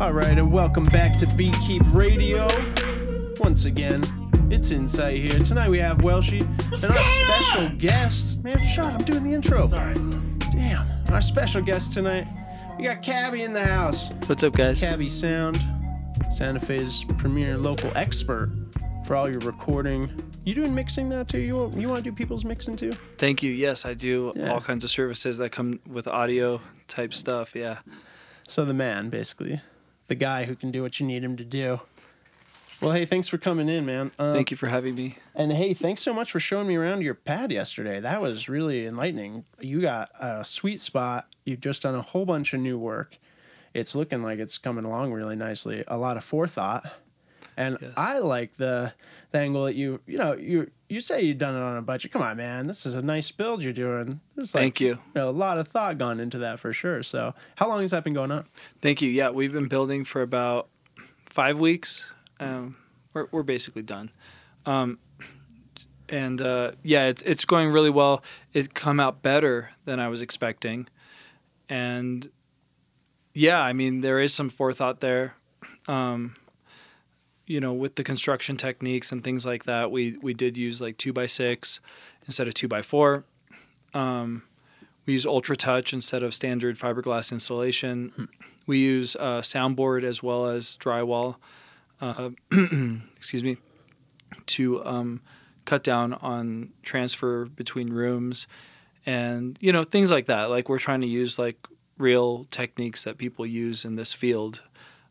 All right, and welcome back to Beekeep Radio. Once again, it's Insight here. Tonight we have Welshie and our special guest. Man, shut! I'm doing the intro. Sorry. Damn, our special guest tonight. We got Cabby in the house. What's up, guys? Cabby Sound, Santa Fe's premier local expert for all your recording. You doing mixing now too? You you want to do people's mixing too? Thank you. Yes, I do Yeah. all kinds of services that come with audio type stuff. Yeah. So the man, basically, the guy who can do what you need him to do. Well, hey, thanks for coming in, man. Um, Thank you for having me. And hey, thanks so much for showing me around your pad yesterday. That was really enlightening. You got a sweet spot. You've just done a whole bunch of new work. It's looking like it's coming along really nicely. A lot of forethought. And Yes. I like the, the angle that you, you know, you you say you've done it on a budget. Come on, man. This is a nice build you're doing. This is like, Thank you. you know, a lot of thought gone into that for sure. So, how long has that been going on? Thank you. Yeah, we've been building for about five weeks. Um, we're, we're basically done. Um, and uh, yeah, it's, it's going really well. It come out better than I was expecting. And yeah, I mean, there is some forethought there. Um, you know, with the construction techniques and things like that, we, we did use like two by six instead of two by four. Um, we use Ultra Touch instead of standard fiberglass insulation. We use uh, soundboard as well as drywall. Uh, excuse me, to um, cut down on transfer between rooms, and you know things like that. Like we're trying to use like real techniques that people use in this field.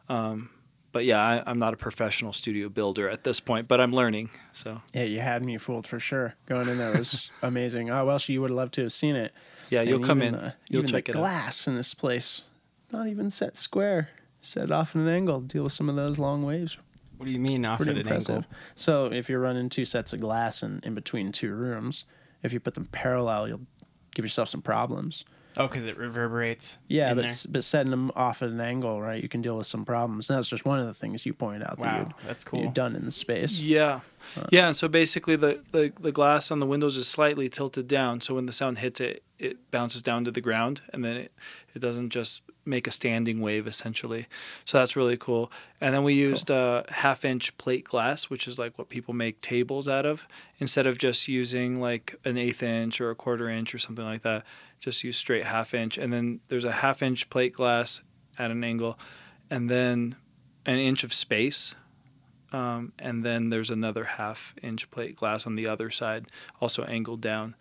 Um, but yeah, I, I'm not a professional studio builder at this point, but I'm learning. So Yeah, you had me fooled for sure. Going in there was amazing. Oh, well, you would have loved to have seen it. yeah, you'll come in, The, you'll even check the it out. glass in this place, not even set square, set off at an angle. Deal with some of those long waves. What do you mean off Pretty at an impressive. angle? So if you're running two sets of glass in, in between two rooms, if you put them parallel, you'll give yourself some problems. Oh, because it reverberates. Yeah, in but there? s- but setting them off at an angle, right? You can deal with some problems. And that's just one of the things you pointed out that wow, you'd, that's cool. you've done in the space. Yeah. Uh. Yeah, and so basically the, the, the glass on the windows is slightly tilted down, so when the sound hits it, it bounces down to the ground, and then it, it doesn't just make a standing wave essentially. So that's really cool. And then we used uh, half inch plate glass, which is like what people make tables out of, instead of just using like an eighth inch or a quarter inch or something like that. Just use straight half inch, and then there's a half inch plate glass at an angle, and then an inch of space um, and then there's another half inch plate glass on the other side, also angled down.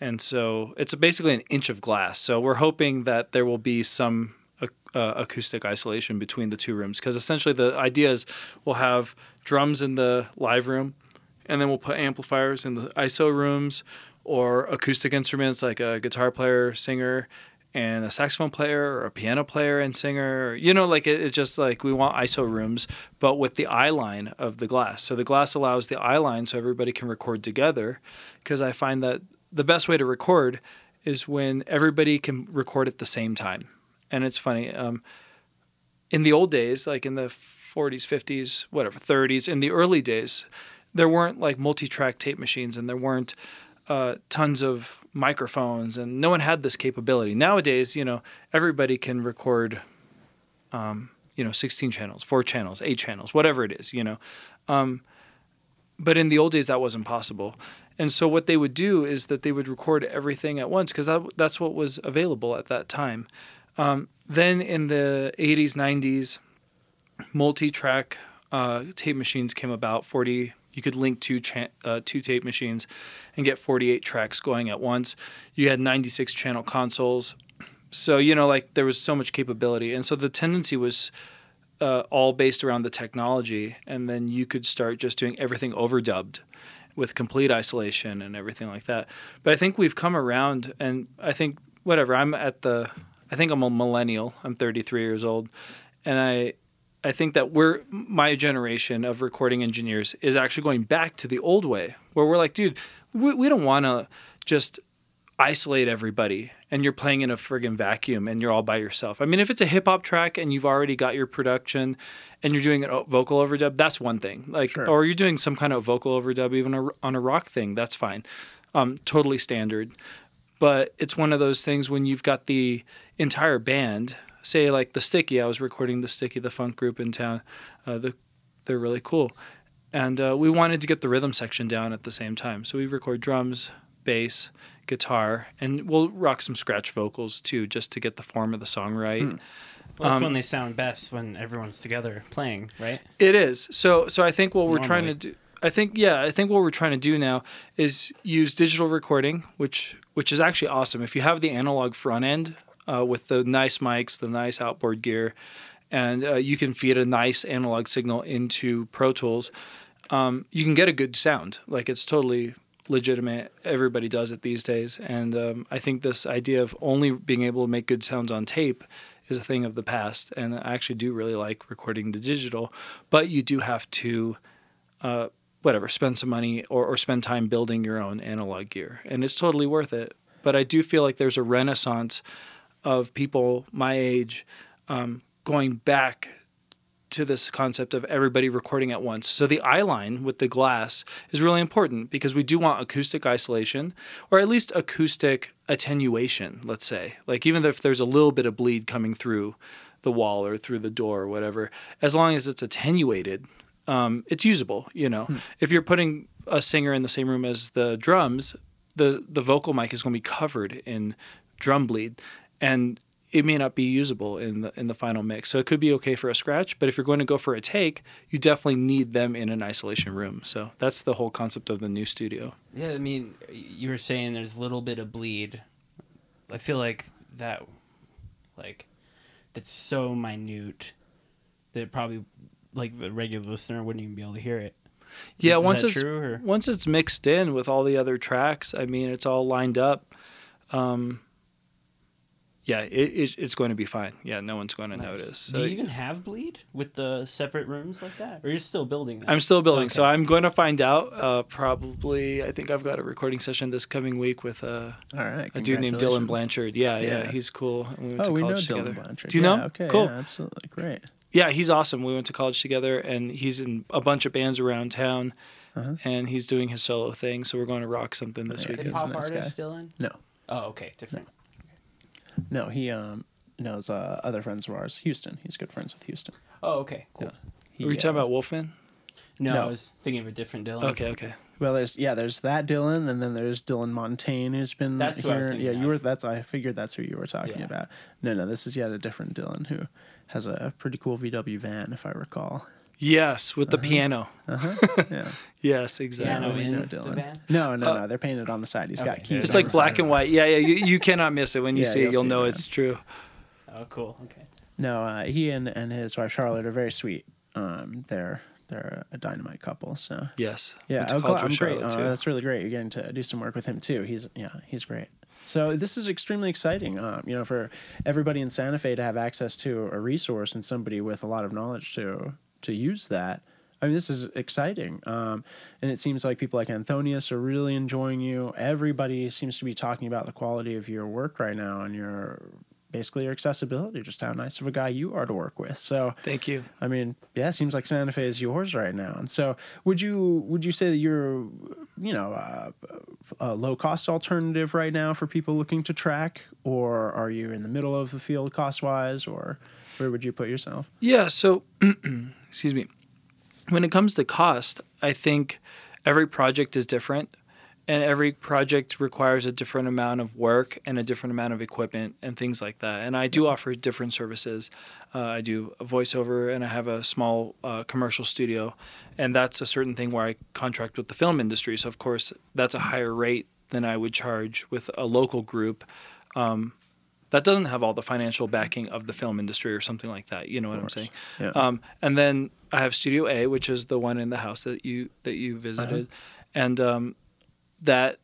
And so it's basically an inch of glass. So we're hoping that there will be some uh, acoustic isolation between the two rooms because essentially the idea is we'll have drums in the live room and then we'll put amplifiers in the ISO rooms or acoustic instruments like a guitar player, singer, and a saxophone player or a piano player and singer. You know, like it, it's just like we want ISO rooms, but with the eye line of the glass. So the glass allows the eye line so everybody can record together. Because I find that the best way to record is when everybody can record at the same time. And it's funny. Um, in the old days, like in the 40s, 50s, whatever, 30s, in the early days, there weren't like multi-track tape machines and there weren't uh, tons of microphones and no one had this capability. Nowadays, you know, everybody can record, um, you know, 16 channels, four channels, eight channels, whatever it is, you know. Um, but in the old days, that wasn't possible. And so what they would do is that they would record everything at once because that, that's what was available at that time. Um, then in the 80s, 90s, multi-track uh, tape machines came about. 40, you could link two cha- uh, two tape machines and get 48 tracks going at once. You had 96 channel consoles, so you know like there was so much capability, and so the tendency was uh, all based around the technology, and then you could start just doing everything overdubbed with complete isolation and everything like that. But I think we've come around, and I think whatever I'm at the, I think I'm a millennial. I'm 33 years old, and I. I think that we're my generation of recording engineers is actually going back to the old way, where we're like, dude, we, we don't want to just isolate everybody and you're playing in a friggin' vacuum and you're all by yourself. I mean, if it's a hip hop track and you've already got your production and you're doing a vocal overdub, that's one thing. Like, Sure. or you're doing some kind of vocal overdub even a, on a rock thing, that's fine. Um, totally standard. But it's one of those things when you've got the entire band say like the Sticky. I was recording the Sticky, the funk group in town. Uh, the, they're really cool, and uh, we wanted to get the rhythm section down at the same time. So we record drums, bass, guitar, and we'll rock some scratch vocals too, just to get the form of the song right. Hmm. Well, that's Um, when they sound best when everyone's together playing, right? It is. So so I think what we're trying to do I think yeah, I think what we're trying to do now is use digital recording, which which is actually awesome. If you have the analog front end uh, with the nice mics, the nice outboard gear, and uh, you can feed a nice analog signal into Pro Tools, um, you can get a good sound. Like it's totally legitimate. Everybody does it these days, and um, I think this idea of only being able to make good sounds on tape is a thing of the past. And I actually do really like recording the digital, but you do have to, uh, whatever, spend some money or, or spend time building your own analog gear, and it's totally worth it. But I do feel like there's a renaissance of people my age um, going back to this concept of everybody recording at once. So the eye line with the glass is really important because we do want acoustic isolation or at least acoustic attenuation, let's say. Like even if there's a little bit of bleed coming through the wall or through the door or whatever, as long as it's attenuated, um, it's usable, you know. If you're putting a singer in the same room as the drums, the the vocal mic is going to be covered in drum bleed and it may not be usable in the in the final mix. So it could be okay for a scratch, but if you're going to go for a take, you definitely need them in an isolation room. So that's the whole concept of the new studio. Yeah, I mean, you were saying there's a little bit of bleed. I feel like that, like, that's so minute that probably, like, the regular listener wouldn't even be able to hear it. Yeah, Is once it's true, once it's mixed in with all the other tracks, I mean, it's all lined up. Um, yeah, it, it, it's going to be fine. Yeah, no one's going to Nice. notice. Do you even have bleed with the separate rooms like that, or you're still building? That? I'm still building, so I'm going to find out. Uh, probably, I think I've got a recording session this coming week with uh, All right. a dude named Dylan. Blanchard. Yeah, yeah, Yeah. he's cool. and We went Oh, to we know college Dylan together. Blanchard. Do you yeah, know? Okay. Cool. Yeah, absolutely. Great. Yeah, he's awesome. We went to college together, and he's in a bunch of bands around town, Uh-huh. and he's doing his solo thing. So we're going to rock something this Yeah, weekend. he's a Hip hop nice artist guy. still in? No. Oh, okay, different. No, he um knows uh, other friends of ours. Houston. He's good friends with Houston. Oh, okay, cool. Yeah. He, Were you talking uh, about Wolfman? No, No. I was thinking of a different Dylan. Okay, okay. Well, there's yeah, there's that Dylan, and then there's Dylan Montaigne, who's been That's who I was here. thinking yeah, you of. were. That's I figured that's who you were talking Yeah. about. No, no, this is yet a different Dylan who has a pretty cool VW van, if I recall. Yes, with the Uh-huh. piano. Yeah. Yes, exactly. we in know the van? No, no, Uh, no. They're painted on the side. He's got keys. It's like black and white. Yeah, yeah. You, you cannot miss it when you Yeah, see it. you'll You'll see know it, it's true. Oh, cool. Okay. No, uh, he and, and his wife Charlotte are very sweet. Um, they're they're a dynamite couple. So Yes. yeah, oh, college I'm with great. Charlotte, Uh, that's really great. You're getting to do some work with him too. He's yeah, he's great. So this is extremely exciting. Um, you know, for everybody in Santa Fe to have access to a resource and somebody with a lot of knowledge to to use that. I mean, this is exciting. Um, and it seems like people like Anthonius are really enjoying you. Everybody seems to be talking about the quality of your work right now and your basically your accessibility, just how nice of a guy you are to work with. So Thank you. I mean, yeah, it seems like Santa Fe is yours right now. And so, would you would you say that you're, you know, uh, a low cost alternative right now for people looking to track, or are you in the middle of the field cost wise, or where would you put yourself? Yeah. So, excuse me. When it comes to cost, I think every project is different, and every project requires a different amount of work and a different amount of equipment and things like that. And I do offer different services. Uh, I do a voiceover, and I have a small uh, commercial studio, and that's a certain thing where I contract with the film industry. So of course, that's a higher rate than I would charge with a local group. Um, that doesn't have all the financial backing of the film industry or something like that. You know what I'm saying? Yeah. Um, and then I have Studio A, which is the one in the house that you that you visited, and um, that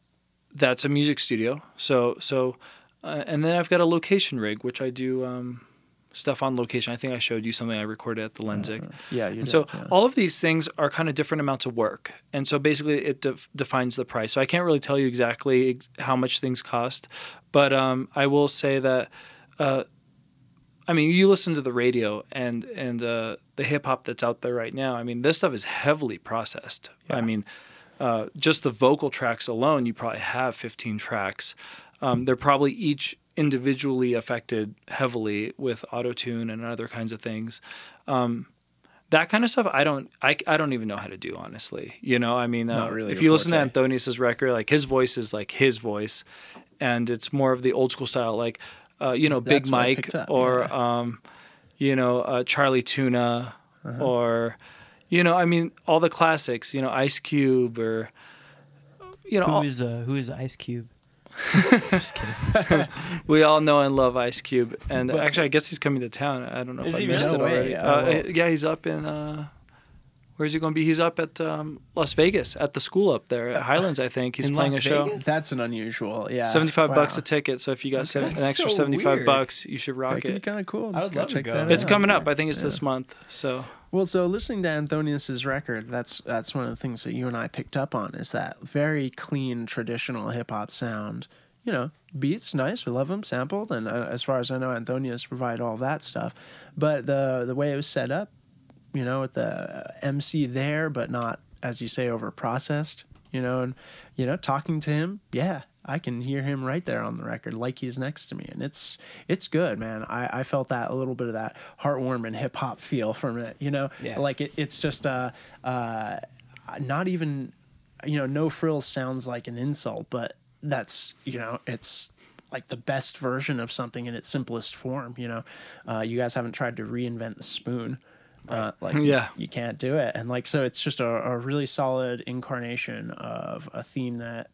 that's a music studio. So so, uh, and then I've got a location rig, which I do um, stuff on location. I think I showed you something I recorded at the Lensic. Yeah, you And so yeah. all of these things are kind of different amounts of work, and so basically it def- defines the price. So I can't really tell you exactly ex- how much things cost, but um, I will say that. Uh, I mean, you listen to the radio and and uh, the hip hop that's out there right now. I mean, this stuff is heavily processed. I mean, uh, just the vocal tracks alone, you probably have 15 tracks. Um, they're probably each individually affected heavily with auto tune and other kinds of things. Um, that kind of stuff I don't I, I don't even know how to do honestly. You know, I mean, uh, really if you listen forte. to Anthonius's record, like his voice is like his voice, and it's more of the old school style, like uh, you know, Big That's Mike or yeah. um, you know, uh, Charlie Tuna Uh-huh. or you know, I mean, all the classics. You know, Ice Cube or you know, all- Who is uh, who is Ice Cube? Just kidding. we all know and love Ice Cube, and actually, I guess he's coming to town. I don't know if I he missed really? it No already. way. Uh, Oh, well. yeah, he's up in. Uh, where's he going to be? He's up at um, Las Vegas at the school up there at Highlands. I think he's In playing Las a show. Vegas? That's an unusual. Yeah. Seventy-five bucks a ticket. So if you guys Okay. an extra so seventy-five weird. bucks, you should That rock could be it. kind of cool. I would love to go that It's out. coming up. I think it's this month. So Well, so listening to Anthonius's record, that's that's one of the things that you and I picked up on is that very clean traditional hip hop sound. You know, beats nice, we love them sampled, and uh, as far as I know, Anthonius provide all that stuff. But the the way it was set up, you know, with the MC there, but not as you say over processed. You know, and you know, talking to him, yeah, I can hear him right there on the record, like he's next to me, and it's it's good, man. I, I felt that a little bit of that heartwarming hip hop feel from it. You know, Yeah. like it, it's just uh, uh, not even, you know, no frills sounds like an insult, but that's you know, it's like the best version of something in its simplest form. You know, uh, you guys haven't tried to reinvent the spoon. Uh, like Yeah. you can't do it, and like so, it's just a, a really solid incarnation of a theme that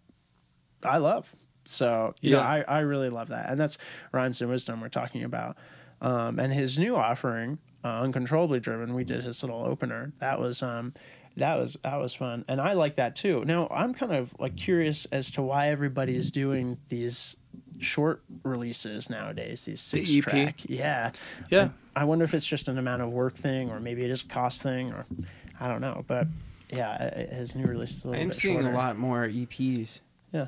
I love. So you know, Yeah. I, I really love that, and that's rhymes and wisdom we're talking about. Um, and his new offering, uh, uncontrollably driven, we did his little opener. That was um, that was that was fun, and I like that too. Now I'm kind of like curious as to why everybody's doing these short releases nowadays. These six EP? track, yeah, yeah, I wonder if it's just an amount of work thing, or maybe it is a cost thing, or I don't know. But yeah, i- i- his new release is a little I'm seeing shorter. a lot more EPs. Yeah.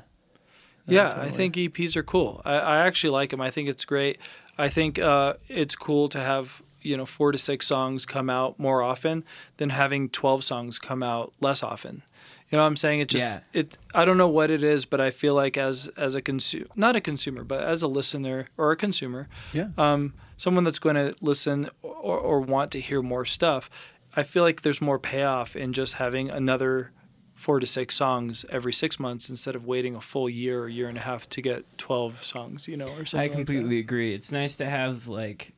yeah. totally. I think EPs are cool. I, I actually like them. I think it's great. I think uh, it's cool to have you know four to six songs come out more often than having twelve songs come out less often. You know what I'm saying? It just it I don't know what it is, but I feel like as as a consumer, not a consumer, but as a listener or a consumer, Yeah. um, someone that's going to listen or, or want to hear more stuff, I feel like there's more payoff in just having another four to six songs every six months instead of waiting a full year or year and a half to get 12 songs, you know, or something. I like that. completely agree. It's nice to have like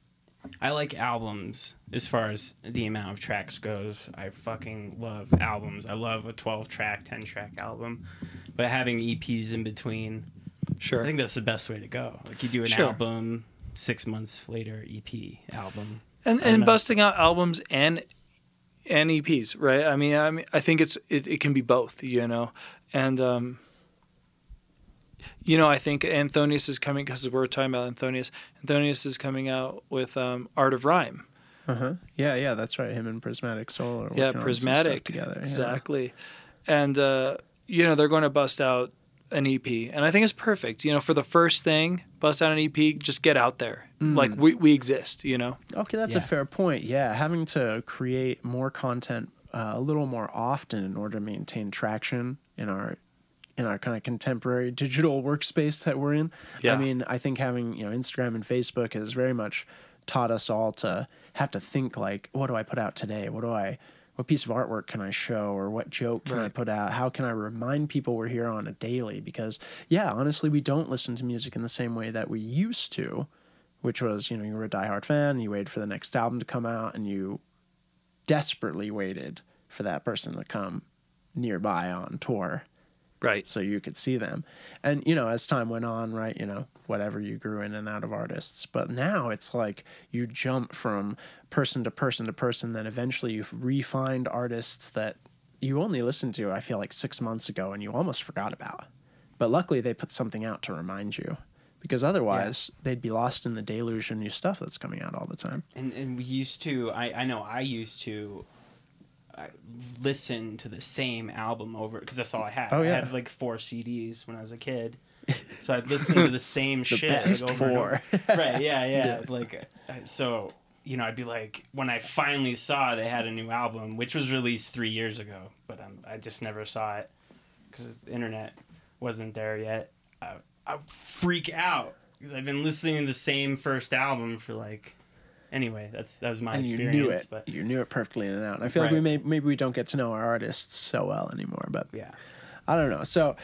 I like albums as far as the amount of tracks goes. I fucking love albums. I love a 12 track, 10 track album. But having EPs in between, Sure. I think that's the best way to go. Like you do an Sure. album, 6 months later EP album. and and busting out albums and and EPs, right? I mean, I mean, I think it's it, it can be both, you know, and um, you know, I think Anthonius is coming because we're talking about Anthonius. Anthonius is coming out with um, Art of Rhyme. Uh huh. Yeah, yeah, that's right. Him and Prismatic Soul are yeah, working on some stuff prismatic together. yeah. exactly, and uh, you know they're going to bust out an EP, and I think it's perfect. You know, for the first thing, bust out an EP, just get out there, like we we exist. You know, Okay, that's Yeah. a fair point. Yeah, having to create more content uh, a little more often in order to maintain traction in our in our kind of contemporary digital workspace that we're in. Yeah. I mean, I think having you know Instagram and Facebook has very much taught us all to have to think like, what do I put out today? What do I what piece of artwork can I show or what joke can I put out? How can I remind people we're here on a daily? Because yeah, honestly, we don't listen to music in the same way that we used to, which was, you know, you were a diehard fan, you waited for the next album to come out and you desperately waited for that person to come nearby on tour right? so you could see them. And you know, as time went on, right, you know, whatever you grew in and out of artists. But now it's like you jump from person to person to person, then eventually you've refined artists that you only listened to, I feel like six months ago and you almost forgot about. But luckily they put something out to remind you. Because otherwise they'd be lost in the deluge of new stuff that's coming out all the time. And and we used to. I I know I used to. I listen to the same album over because that's all I had. Oh, I had like four CDs when I was a kid, so I'd listen to the same The shit. best like, over and over. four. right? Yeah, yeah. Like uh, so, you know, I'd be like, when I finally saw they had a new album, which was released three years ago, but um, I just never saw it because the internet wasn't there yet. I, I freak out because I've been listening to the same first album for like. Anyway, that's that was my and you knew it. But You knew it perfectly in and out. And I feel like we may maybe we don't get to know our artists so well anymore, but yeah, I don't know. So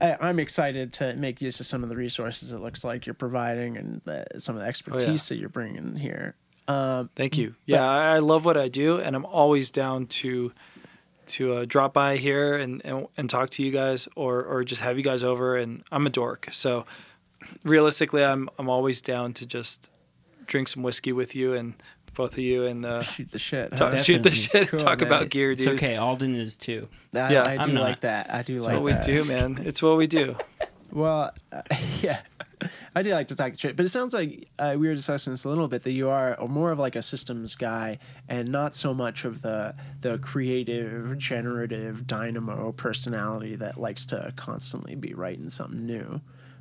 I, I'm excited to make use of some of the resources it looks like you're providing and the, some of the expertise that you're bringing here. Um, Thank you. Yeah, I, I love what I do, and I'm always down to to uh, drop by here and, and and talk to you guys, or or just have you guys over. And I'm a dork, so realistically, I'm I'm always down to just drink some whiskey with you and both of you and uh, shoot the shit. talk, huh? shoot the shit, Cool, talk man. about gear, dude. it's okay. Alden is too. I, Yeah, I do I'm not. like that. I do like that. It's like what we do, man. It's what we do. Well, uh, yeah, I do like to talk the shit, but it sounds like uh, we were discussing this a little bit that you are more of like a systems guy and not so much of the the creative, generative dynamo personality that likes to constantly be writing something new.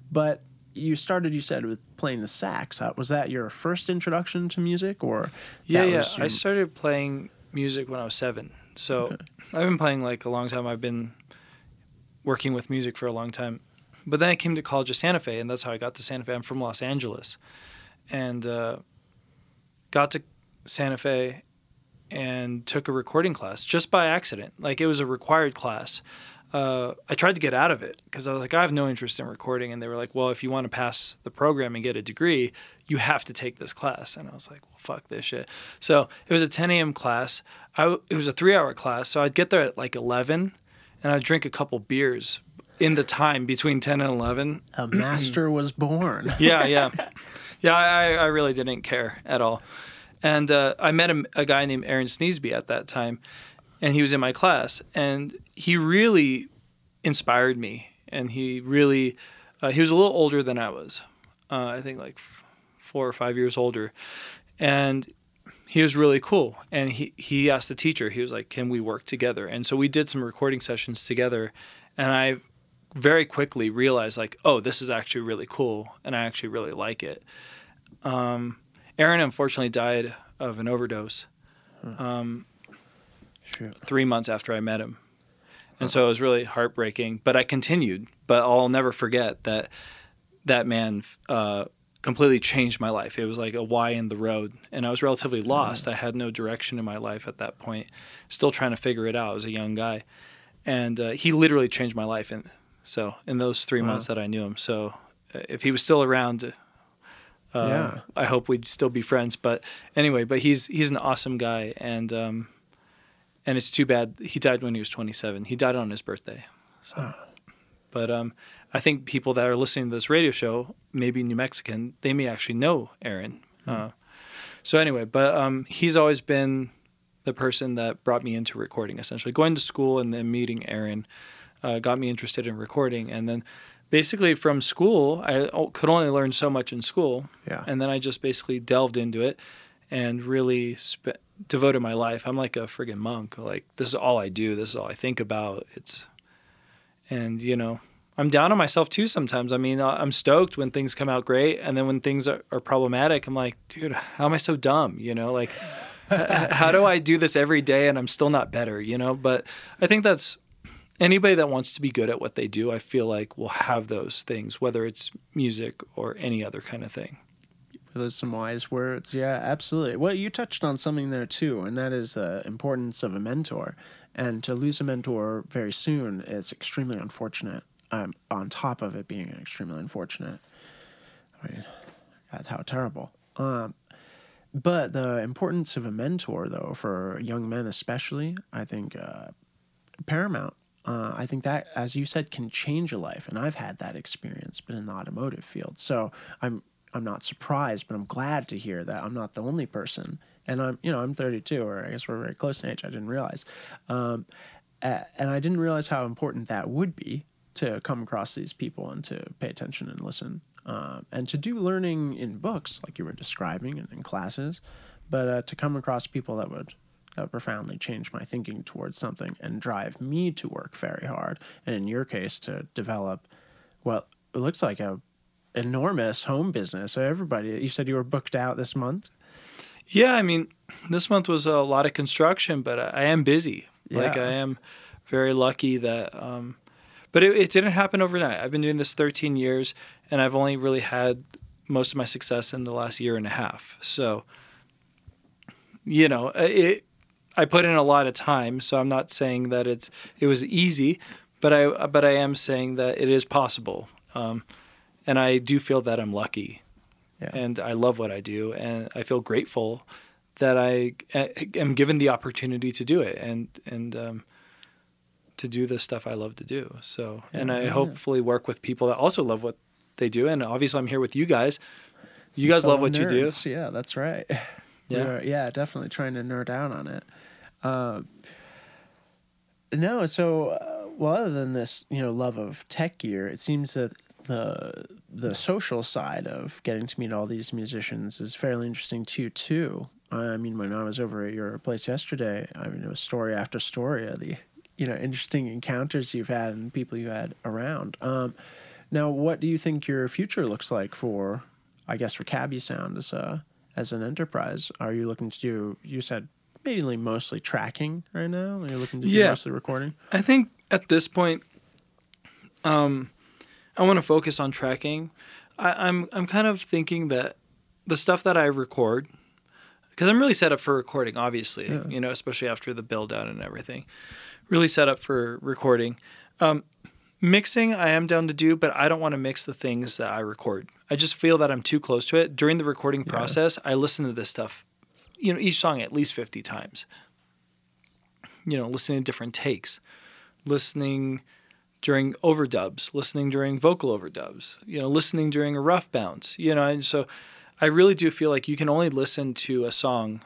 But you started, you said, with playing the sax. Uh, Was that your first introduction to music, or Yeah, yeah. was I started playing music when I was seven. So I've been playing like a long time. I've been working with music for a long time. But then I came to College of Santa Fe, and that's how I got to Santa Fe. I'm from Los Angeles, and uh, got to Santa Fe and took a recording class just by accident. Like it was a required class. Uh, I tried to get out of it because I was like, I have no interest in recording, and they were like, Well, if you want to pass the program and get a degree, you have to take this class. And I was like, Well, fuck this shit. So it was a 10 a.m. class. I it was a three-hour class, so I'd get there at like 11, and I'd drink a couple beers in the time between 10 and 11 a master was born. yeah, yeah, yeah. I, I really didn't care at all, and uh, I met a, a guy named Aaron Sneesby at that time, and he was in my class, and he really inspired me, and he really uh, he was a little older than I was, uh, I think like f- four or five years older, and he was really cool, and he he asked the teacher, he was like, "Can we work together?" And so we did some recording sessions together, and I very quickly realized like, oh, this is actually really cool, and I actually really like it. Um, Aaron unfortunately died of an overdose um, Shoot. three months after I met him, and so it was really heartbreaking. But I continued. But I'll never forget that that man uh, completely changed my life. It was like a Y in the road, and I was relatively lost. I had no direction in my life at that point. Still trying to figure it out. I was a young guy, and uh, he literally changed my life. And so in those three Wow. months that I knew him, so uh, if he was still around. Uh, Yeah. I hope we'd still be friends. But anyway, but he's he's an awesome guy, and um, and it's too bad he died when he was 27. He died on his birthday. So, but um, I think people that are listening to this radio show, maybe New Mexican, they may actually know Aaron. Uh, so anyway, but um, he's always been the person that brought me into recording. Essentially, going to school and then meeting Aaron uh, got me interested in recording, and then basically from school, I could only learn so much in school, Yeah. and then I just basically delved into it and really spe- devoted my life. I'm like a friggin' monk. Like this is all I do. This is all I think about. It's and you know I'm down on myself too sometimes. I mean I- I'm stoked when things come out great, and then when things are, are problematic, I'm like, dude, how am I so dumb? You know, like how do I do this every day and I'm still not better? You know, but I think that's anybody that wants to be good at what they do. I feel like will have those things, whether it's music or any other kind of thing. Those some wise words. Yeah, absolutely. Well, you touched on something there too, and that is the importance of a mentor. And to lose a mentor very soon is extremely unfortunate. Um, on top of it being extremely unfortunate, I mean, that's how terrible. Um, but the importance of a mentor, though, for young men especially, I think uh, paramount. Uh, I think that, as you said, can change a life, and I've had that experience, but in the automotive field. So I'm I'm not surprised, but I'm glad to hear that I'm not the only person. And I'm you know I'm 32, or I guess we're very close in age. I didn't realize, um, and I didn't realize how important that would be to come across these people and to pay attention and listen, um, and to do learning in books like you were describing and in classes, but uh, to come across people that would that would profoundly change my thinking towards something and drive me to work very hard. And in your case, to develop, well, it looks like a enormous home business. So everybody, you said you were booked out this month. Yeah, I mean, this month was a lot of construction, but I am busy. Yeah. Like I am very lucky that, um, but it, it didn't happen overnight. I've been doing this 13 years, and I've only really had most of my success in the last year and a half. So, you know, it, I put in a lot of time. So I'm not saying that it's it was easy, but I but I am saying that it is possible. Um, and I do feel that I'm lucky, Yeah. and I love what I do, and I feel grateful that I am given the opportunity to do it, and and um, to do the stuff I love to do. So, and I yeah. hopefully work with people that also love what they do, and obviously I'm here with you guys. You guys love what you do. Yeah, that's right. Yeah. are- yeah, definitely trying to nerd out on it. Um, no, so uh, well, other than this, you know, love of tech gear, it seems that the the social side of getting to meet all these musicians is fairly interesting to you too. I mean, when I was over at your place yesterday, I mean, it was story after story of the you know interesting encounters you've had and people you had around. Um, now, what do you think your future looks like for, I guess, for Cabby Sound as a as an enterprise? Are you looking to do? You said mainly mostly tracking right now. Are you looking to do Yeah. mostly recording? I think at this point, um, I want to focus on tracking. I, I'm I'm kind of thinking that the stuff that I record, because I'm really set up for recording. Obviously, Yeah. you know, especially after the build out and everything, really set up for recording. Um, mixing, I am down to do, but I don't want to mix the things that I record. I just feel that I'm too close to it. During the recording Yeah. process, I listen to this stuff, you know, each song at least 50 times. You know, listening to different takes, listening during overdubs, listening during vocal overdubs, you know, listening during a rough bounce, you know, and so I really do feel like you can only listen to a song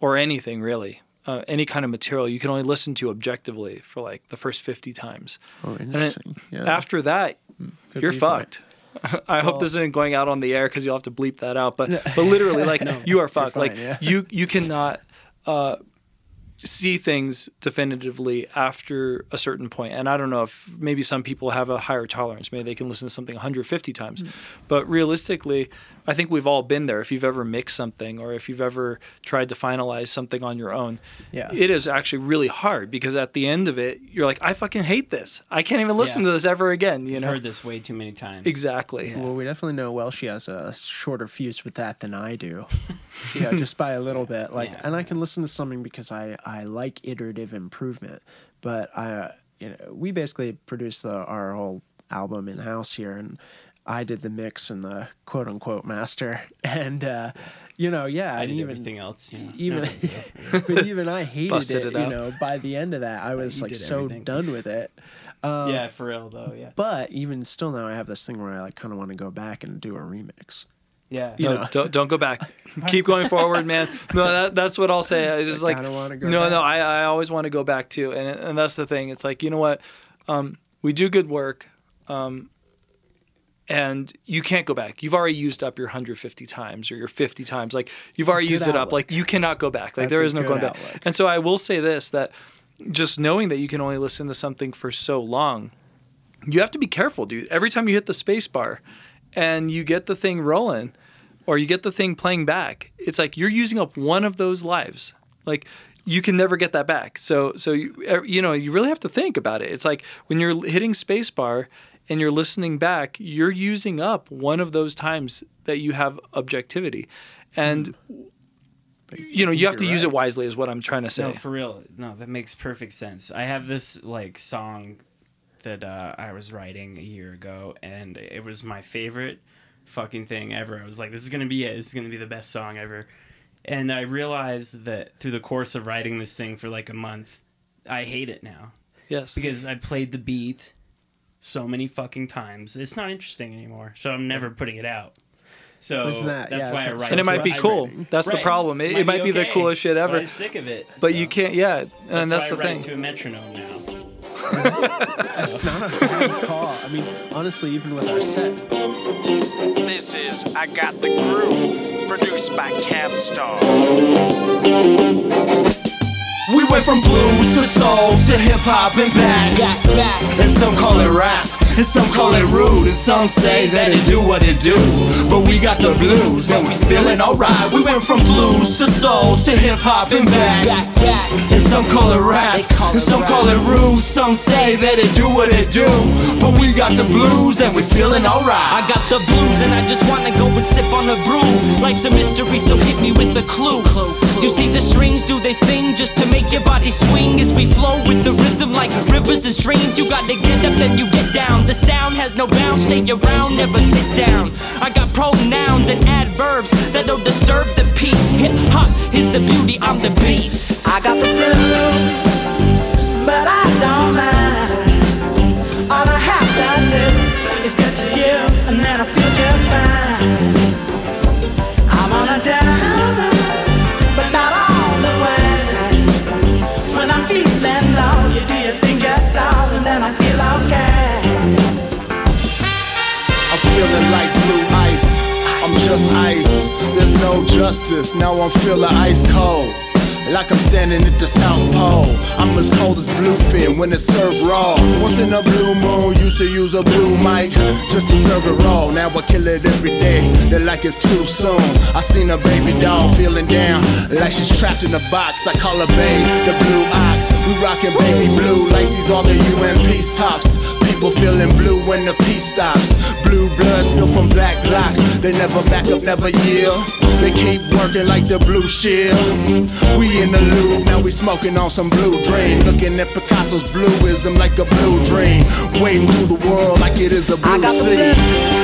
or anything really, uh, any kind of material, you can only listen to objectively for like the first 50 times. Oh, then interesting. yeah, After that, good you're viewpoint. fucked. I hope Well- this isn't going out on the air because you'll have to bleep that out. But but literally, like you are fucked. fine, like yeah. you you cannot uh, see things definitively after a certain point. And I don't know if maybe some people have a higher tolerance. Maybe they can listen to something 150 times. Hmm. But realistically, I think we've all been there. If you've ever mixed something or if you've ever tried to finalize something on your own, Yeah. it is actually really hard because at the end of it, you're like, I fucking hate this. I can't even listen Yeah. to this ever again. You I've know, heard this way too many times. exactly. Yeah. Well, we definitely know Well, she has a shorter fuse with that than I do. you know, just by a little bit. Like, Yeah. and I can listen to something because I I like iterative improvement. But I, you know, we basically produced the, our whole album in house here, and I did the mix and the quote unquote master, and uh, you know, yeah, I and did even everything else. Even but even I hated Busted it. it you know, by the end of that, I was you like so everything. done with it. Um, yeah, for real though. Yeah. But even still, now I have this thing where I like kind of want to go back and do a remix. Yeah. You no, know. don't don't go back. Keep going forward, man. No, that, that's what I'll say. It's just I like go no, back. no. I, I always want to go back too. and and that's the thing. It's like you know what, um, we do good work, um, and you can't go back. You've already used up your 150 times or your 50 times. Like you've It's already good used it up. Like you cannot go back. Like That's there a is no good going back. And so I will say this that just knowing that you can only listen to something for so long, you have to be careful, dude. Every time you hit the space bar and you get the thing rolling or you get the thing playing back, it's like you're using up one of those lives. Like you can never get that back. So so you er, you know, you really have to think about it. It's like when you're hitting spacebar and you're listening back, you're using up one of those times that you have objectivity. And you know, you have to you're use it wisely is what I'm trying to say. No, for real. No, that makes perfect sense. I have this like song that uh, I was writing a year ago, and it was my favorite fucking thing ever. I was like, this is gonna be it. This is gonna be the best song ever. And I realized that through the course of writing this thing for like a month, I hate it now yes. because I played the beat so many fucking times. It's not interesting anymore, so I'm never putting it out. So Isn't that- that's yeah, why it's I not write. and it might be cool. writing. That's the problem. It, it might be the coolest shit but ever. I'm sick of it. But so you can't, yeah, and that's, why the I thing. write to a metronome now. That's not a bad call. I mean, honestly, even with our set, This is I Got the Groove, produced by Capstar. We went from blues to soul to hip hop and back. And some call it rap, and some call it rude, and some say that it do what it do. But we got the blues, and we feeling alright. We went from blues to soul to hip hop and back. And some call it rap, some call it rude, some say that it do what it do. But we got the blues and we feeling alright. I got the blues and I just wanna go and sip on a brew. Life's a mystery, so hit me with a clue. You see the strings do they thing just to make your body swing as we flow with the rhythm like rivers and streams. You gotta get up, and you get down. The sound has no bounds, stay around, never sit down. I got pronouns and adverbs that don't disturb the peace. Hip hop is the beauty, I'm the beast. I got the blues, just fine. I'm on a down, but not all the way. When I'm feeling low, you do your thing just and then I feel okay. I'm feeling like blue ice. I'm just ice. There's no justice. Now I'm feeling ice cold. Like I'm standing at the South Pole. I'm as cold as bluefin when it's served raw. Once in a blue moon, used to use a blue mic just to serve it raw. Now I kill it every day. They're like it's too soon. I seen a baby doll feeling down like she's trapped in a box. I call her babe the blue ox. We rockin' baby blue like these are the UN peace talks. People feeling blue when the peace stops. Blue blood spill from black locks. They never back up, never yield. They keep working like the blue shield. We in the Louvre, now we smoking on some blue dream. Looking at Picasso's blueism like a blue dream. Wading through the world like it is a I blue sea.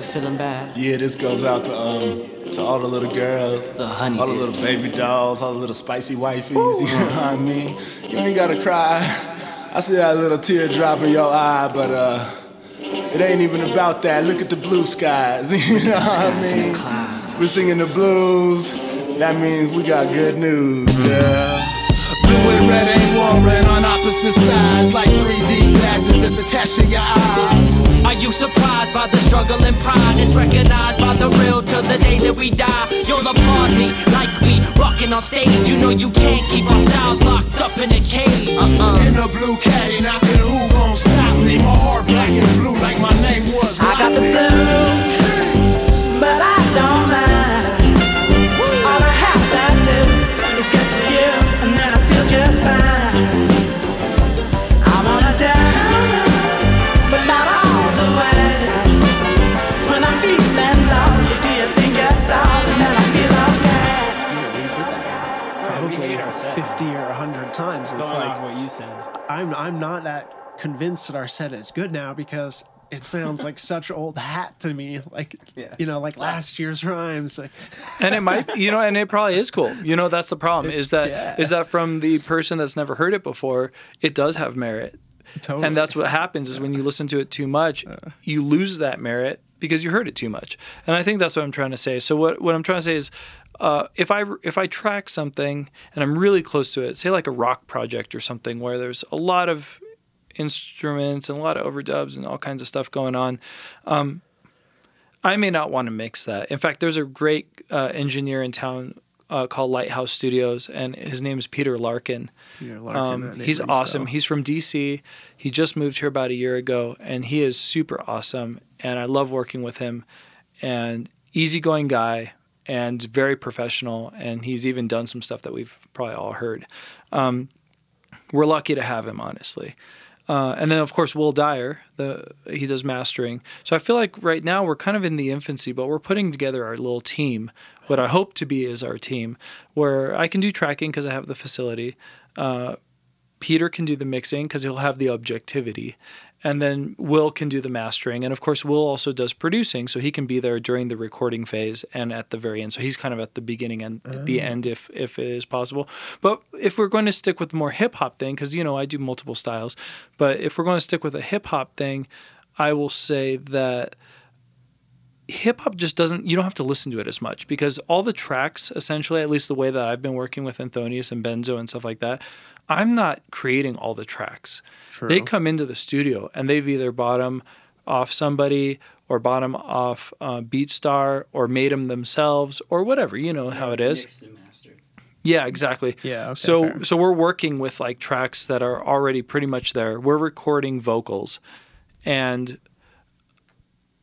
Bad. Feeling bad. Yeah, this goes out to um to all the little girls, The honey all the little baby dolls, all the little spicy wifeys. You know what I mean? You ain't gotta cry. I see that little tear drop in your eye, but uh, it ain't even about that. Look at the blue skies. You know what I mean? We're singing the blues. That means we got good news, girl. Blue and red ain't warring on opposite sides like 3D glasses that's attached to your eyes. You surprised by the struggle and pride? It's recognized by the real till the day that we die. You'll applaud me like we rocking on stage. You know you can't keep our styles locked up in a cage. Uh-uh. In a blue caddy, knocking not that convinced that our set is good now because it sounds like such old hat to me. Like Yeah. you know, like last year's rhymes. And it might you know and it probably is cool you know that's the problem is that is yeah. that from the person that's never heard it before it does have merit totally. and that's what happens is when you listen to it too much you lose that merit because you heard it too much and i think that's what i'm trying to say so what, what i'm trying to say is uh, if I if I track something and I'm really close to it, say like a rock project or something where there's a lot of instruments and a lot of overdubs and all kinds of stuff going on, um, I may not want to mix that. In fact, there's a great uh, engineer in town uh, called Lighthouse Studios, and his name is Peter Larkin. Peter Larkin, Um, he's awesome. bell. He's from DC. He just moved here about a year ago, and he is super awesome. And I love working with him. And easygoing guy, and very professional. And he's even done some stuff that we've probably all heard. Um, we're lucky to have him, honestly. Uh, and then of course Will Dyer, the he does mastering. So I feel like right now we're kind of in the infancy, but we're putting together our little team. What I hope to be is our team, where I can do tracking because I have the facility. Uh, Peter can do the mixing because he'll have the objectivity, and then Will can do the mastering, and of course Will also does producing, so he can be there during the recording phase and at the very end. So he's kind of at the beginning and at the end if if it is possible. But if we're going to stick with the more hip hop thing, because you know I do multiple styles, but if we're going to stick with a hip hop thing, I will say that hip hop just doesn't you don't have to listen to it as much because all the tracks essentially at least the way that I've been working with Anthonius and Benzo and stuff like that I'm not creating all the tracks. True. They come into the studio and they've either bought them off somebody or bought them off uh, BeatStar or made them themselves or whatever. You know how it is. Mixed and mastered. Yeah, exactly. Yeah, okay, so fair. so we're working with like tracks that are already pretty much there. We're recording vocals, and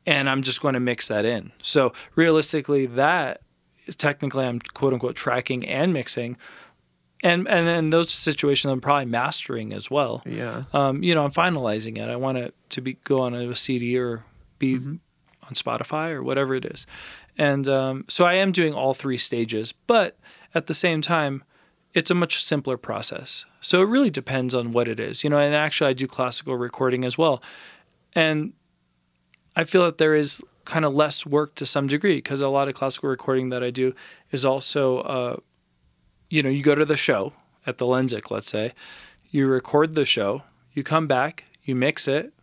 and I'm just going to mix that in. So realistically, that is technically I'm quote unquote tracking and mixing. And and in those situations, I'm probably mastering as well. Yeah. Um, you know, I'm finalizing it. I want it to be go on a CD or be on Spotify or whatever it is. And um, so I am doing all three stages, but at the same time, it's a much simpler process. So it really depends on what it is, you know. And actually, I do classical recording as well, and I feel that there is kind of less work to some degree because a lot of classical recording that I do is also, uh, you know, you go to the show at the Lensic, let's say, you record the show, you come back, you mix it,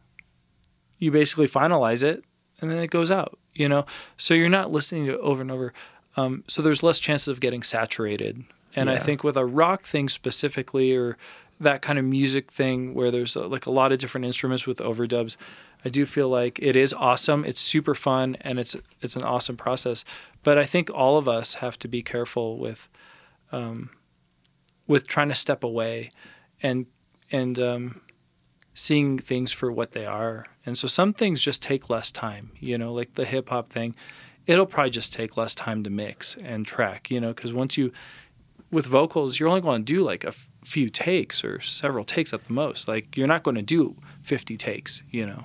you basically finalize it, and then it goes out. You know, so you're not listening to it over and over. Um, so there's less chances of getting saturated. And I think with a rock thing specifically, or that kind of music thing where there's uh, like a lot of different instruments with overdubs, I do feel like it is awesome. It's super fun and it's it's an awesome process. But I think all of us have to be careful with um, with trying to step away and and um, seeing things for what they are. And so some things just take less time, you know, like the hip hop thing. It'll probably just take less time to mix and track, you know, because once you, with vocals, you're only going to do like a f- few takes or several takes at the most. Like you're not going to do 50 takes, you know,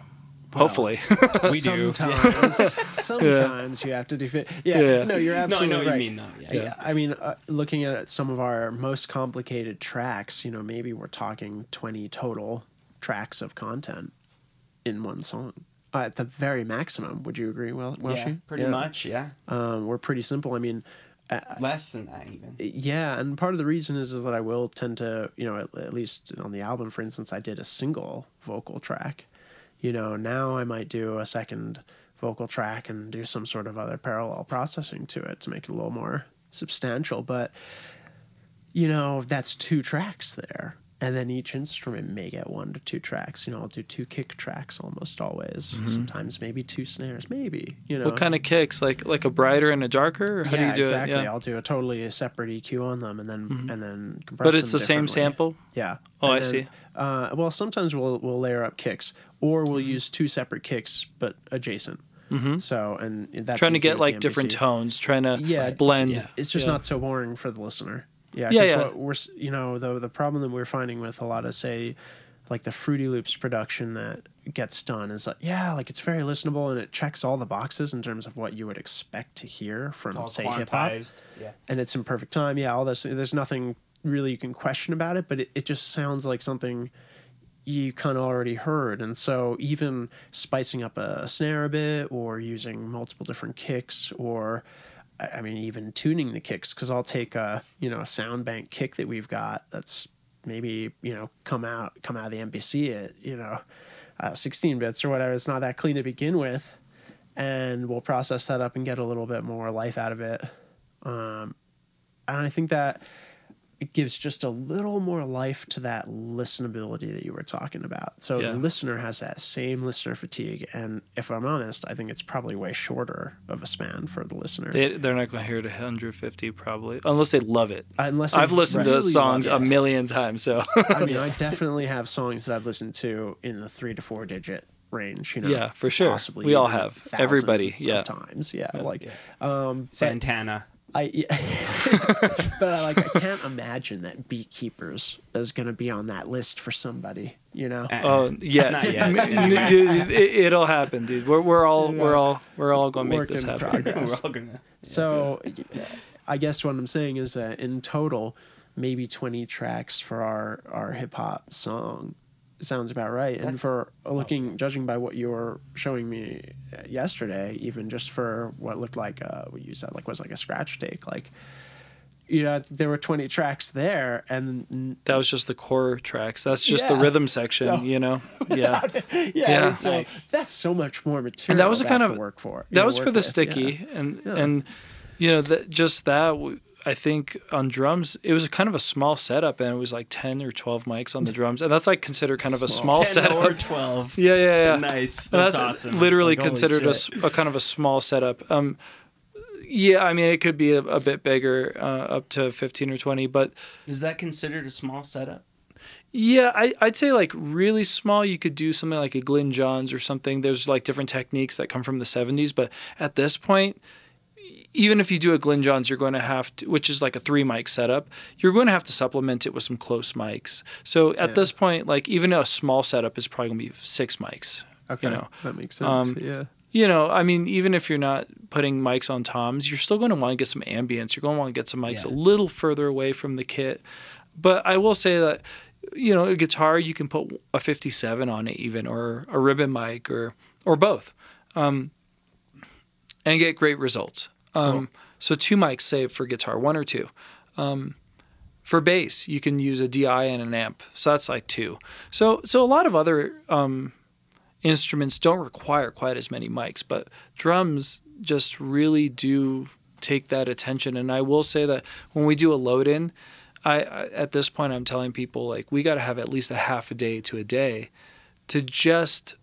hopefully. We do. sometimes, sometimes you have to do fit. Yeah, Yeah. no, you're No, I absolutely know what right. you mean though. Yeah. Yeah. I mean, uh, looking at some of our most complicated tracks, you know, maybe we're talking 20 total tracks of content in one song. Uh, at the very maximum, would you agree, Well, Yeah, Welshie? pretty Yeah. much. Yeah. Um, we're pretty simple. I mean, Less than that even. yeah, and part of the reason is is that I will tend to, you know, at, at least on the album, for instance, I did a single vocal track. You know, now I might do a second vocal track and do some sort of other parallel processing to it to make it a little more substantial. But you know, that's two tracks there. And then each instrument may get one to two tracks. You know, I'll do two kick tracks almost always. Sometimes maybe two snares, maybe. You know, what kind of kicks? Like like a brighter and a darker? How yeah, do you do exactly. it? Yeah. I'll do a totally separate EQ on them, and then and then compress. It. But it's the same sample? Yeah. Oh, And I see. Uh, well, sometimes we'll we'll layer up kicks, or we'll use two separate kicks but adjacent. Mm-hmm. So and that's Trying to get like different tones, trying to Yeah, blend. It's, it's just Yeah. not so boring for the listener. Yeah, Yeah, 'cause yeah. What we're you know the the problem that we're finding with a lot of say like the Fruity Loops production that gets done is like yeah like it's very listenable and it checks all the boxes in terms of what you would expect to hear from say hip hop. Yeah. and it's in perfect time. Yeah, all this. There's nothing really you can question about it, but it, it just sounds like something you kind of already heard. And so even spicing up a snare a bit, or using multiple different kicks, or I mean even tuning the kicks, because I'll take a you know a sound bank kick that we've got that's maybe you know come out come out of the MPC at you know uh, 16 bits or whatever. It's not that clean to begin with. And we'll process that up and get a little bit more life out of it. Um, and I think that it gives just a little more life to that listenability that you were talking about. So Yeah. the listener has that same listener fatigue, and if I'm honest, I think it's probably way shorter of a span for the listener. They, they're not going to hear it 150 probably, unless they love it. Unless I've they listened to songs a million times, so I mean, I definitely have songs that I've listened to in the three to four digit range. You know, Yeah, for sure. Possibly We all have. Everybody, of yeah. times. Yeah, like um, Santana. I, yeah. but I like I can't imagine that Beekeepers is going to be on that list for somebody. You know, uh-uh. oh yeah, Not yet. it, will happen, dude. We're, we're all we're all we're all going to make this happen. We're all gonna. So, I guess what I'm saying is that in total, maybe 20 tracks for our our hip hop song sounds about right. and That's- for looking, judging by what you were showing me uh, yesterday, even just for what looked like uh, what you said like was like a scratch take, like you know there were 20 tracks there, and That was just the core tracks. That's just the rhythm section, So- you know. Yeah. yeah, Yeah. so Nice. that's so much more material. and that was a kind of work for. that know, was for the with, sticky yeah. and Yeah. and you know that just that w- I think on drums it was kind of a small setup, and it was like ten or twelve mics on the drums, and that's like considered kind of a small 10 setup. or 12. Yeah, yeah, yeah. Nice. And That's, awesome. Literally Like, considered a, a kind of a small setup. Um, yeah, I mean it could be a, a bit bigger, uh, up to fifteen or twenty, but Is that considered a small setup? yeah, I, I'd say like really small. You could do something like a Glyn Johns or something. There's like different techniques that come from the '70s, but at this point, even if you do a Glyn Johns, you're going to have to, which is like a three mic setup, you're going to have to supplement it with some close mics. So at this point, like even a small setup is probably going to be six mics. Okay, You know, that makes sense. um, yeah. you know, I mean, even if you're not putting mics on toms, you're still going to want to get some ambience. You're going to want to get some mics Yeah. a little further away from the kit. But I will say that, you know, a guitar you can put a 57 on it, even or a ribbon mic or or both, um, and get great results. Um, So two mics saved for guitar, one or two. Um, for bass, you can use a DI and an amp, so that's like two. So so a lot of other um, instruments don't require quite as many mics, but drums just really do take that attention. And I will say that when we do a load in, I, I at this point I'm telling people like we got to have at least a half a day to a day to just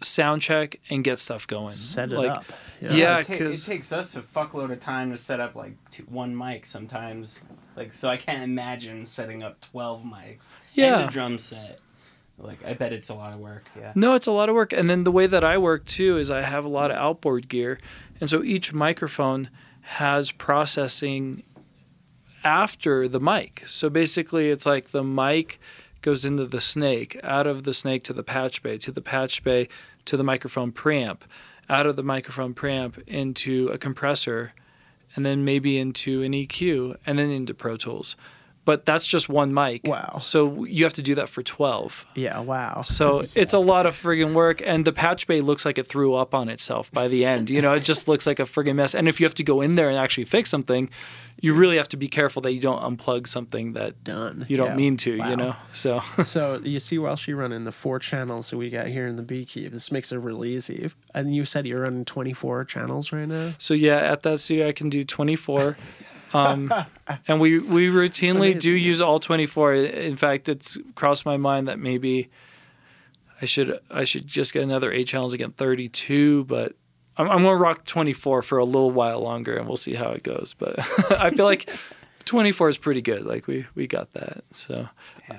sound check and get stuff going. Set it Like, up. Yeah, it, ta- it 'cause- takes us a fuckload of time to set up like two, one mic sometimes. Like, so I can't imagine setting up twelve mics. Yeah. and a drum set. Like, I bet it's a lot of work. Yeah. No, it's a lot of work. And then the way that I work too is I have a lot of outboard gear. And so each microphone has processing after the mic. So basically, it's like the mic goes into the snake, out of the snake to the patch bay, to the patch bay to the microphone preamp, out of the microphone preamp into a compressor, and then maybe into an EQ, and then into Pro Tools. But that's just one mic. Wow. So you have to do that for 12. Yeah, wow. So it's a lot of friggin' work, and the patch bay looks like it threw up on itself by the end. You know, it just looks like a friggin' mess. And if you have to go in there and actually fix something, you really have to be careful that you don't unplug something that Done. you don't Yeah. mean to. Wow. You know, so So you see, while she running the four channels that we got here in the Beekeep, this makes it real easy. And you said you're running 24 channels right now. so yeah, at that studio I can do 24. Um, and we we routinely do amazing. use all 24. In fact, it's crossed my mind that maybe I should I should just get another eight channels again 32, but I'm, I'm gonna rock 24 for a little while longer, and we'll see how it goes. But I feel like 24 is pretty good. Like we we got that. So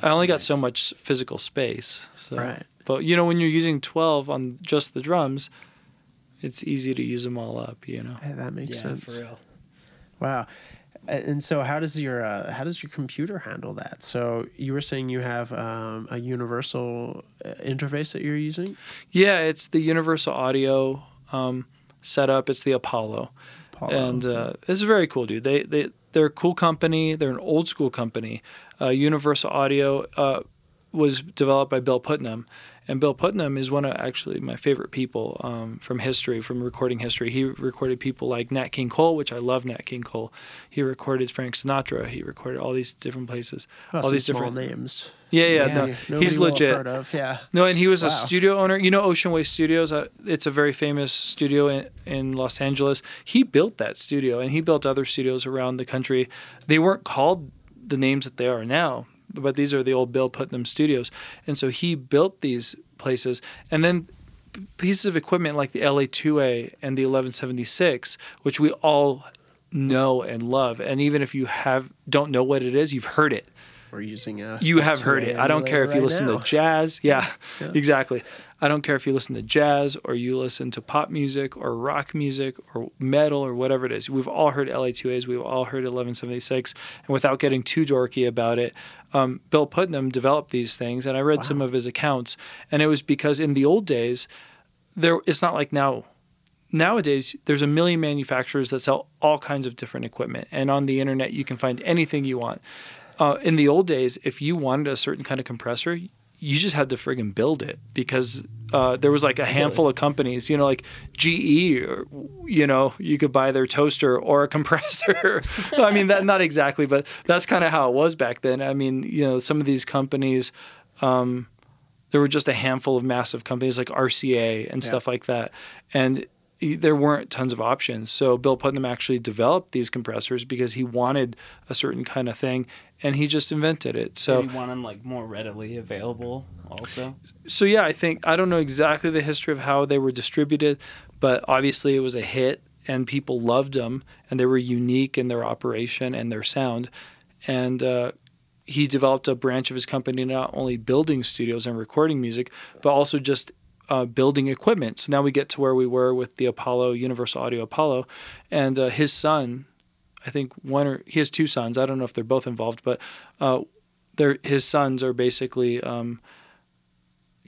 I only got so much physical space. So, Right. but you know when you're using 12 on just the drums, it's easy to use them all up. You know. Hey, that makes Yeah, sense. for real. Wow. And so, how does your uh, how does your computer handle that? So you were saying you have um, a universal uh, interface that you're using. Yeah, it's the Universal Audio um, setup. It's the Apollo, Apollo. and uh, it's very cool, dude. They they they're a cool company. They're an old school company. Uh, Universal Audio uh, was developed by Bill Putnam, and Bill Putnam is one of actually my favorite people um, from history, from recording history. He recorded people like Nat King Cole, which I love. Nat King Cole. He recorded Frank Sinatra. He recorded all these different places, all these different names. Yeah, yeah, Yeah, no, he's legit. Of. Yeah. No, and he was a studio owner. You know, Ocean Way Studios. Uh, it's a very famous studio in, in Los Angeles. He built that studio, and he built other studios around the country. They weren't called the names that they are now, but these are the old Bill Putnam studios. And so he built these places, and then pieces of equipment like the LA2A and the 1176, which we all know and love. And even if you have don't know what it is, you've heard it We're using a. you have heard it. I don't care if you right listen now. to jazz. Yeah, exactly. I don't care if you listen to jazz or you listen to pop music or rock music or metal or whatever it is. We've all heard LA2As. We've all heard 1176. And without getting too dorky about it, um, Bill Putnam developed these things, and I read some of his accounts. And it was because in the old days, there it's not like now. Nowadays there's a million manufacturers that sell all kinds of different equipment and on the internet you can find anything you want. Uh, in the old days if you wanted a certain kind of compressor you just had to friggin' build it because uh, there was like a handful of companies, you know, like GE, or, you know, you could buy their toaster or a compressor. I mean, that not exactly, but that's kind of how it was back then. I mean, you know, some of these companies, um, there were just a handful of massive companies like RCA and stuff like that, and there weren't tons of options. So Bill Putnam actually developed these compressors because he wanted a certain kind of thing, and he just invented it. So Did you want them like more readily available also? so yeah, I think I don't know exactly the history of how they were distributed, but obviously it was a hit and people loved them and they were unique in their operation and their sound. And uh, he developed a branch of his company not only building studios and recording music, but also just uh, building equipment. So now we get to where we were with the Apollo, Universal Audio Apollo, and uh, his son. I think one or he has two sons. I don't know if they're both involved, but uh, his sons are basically um,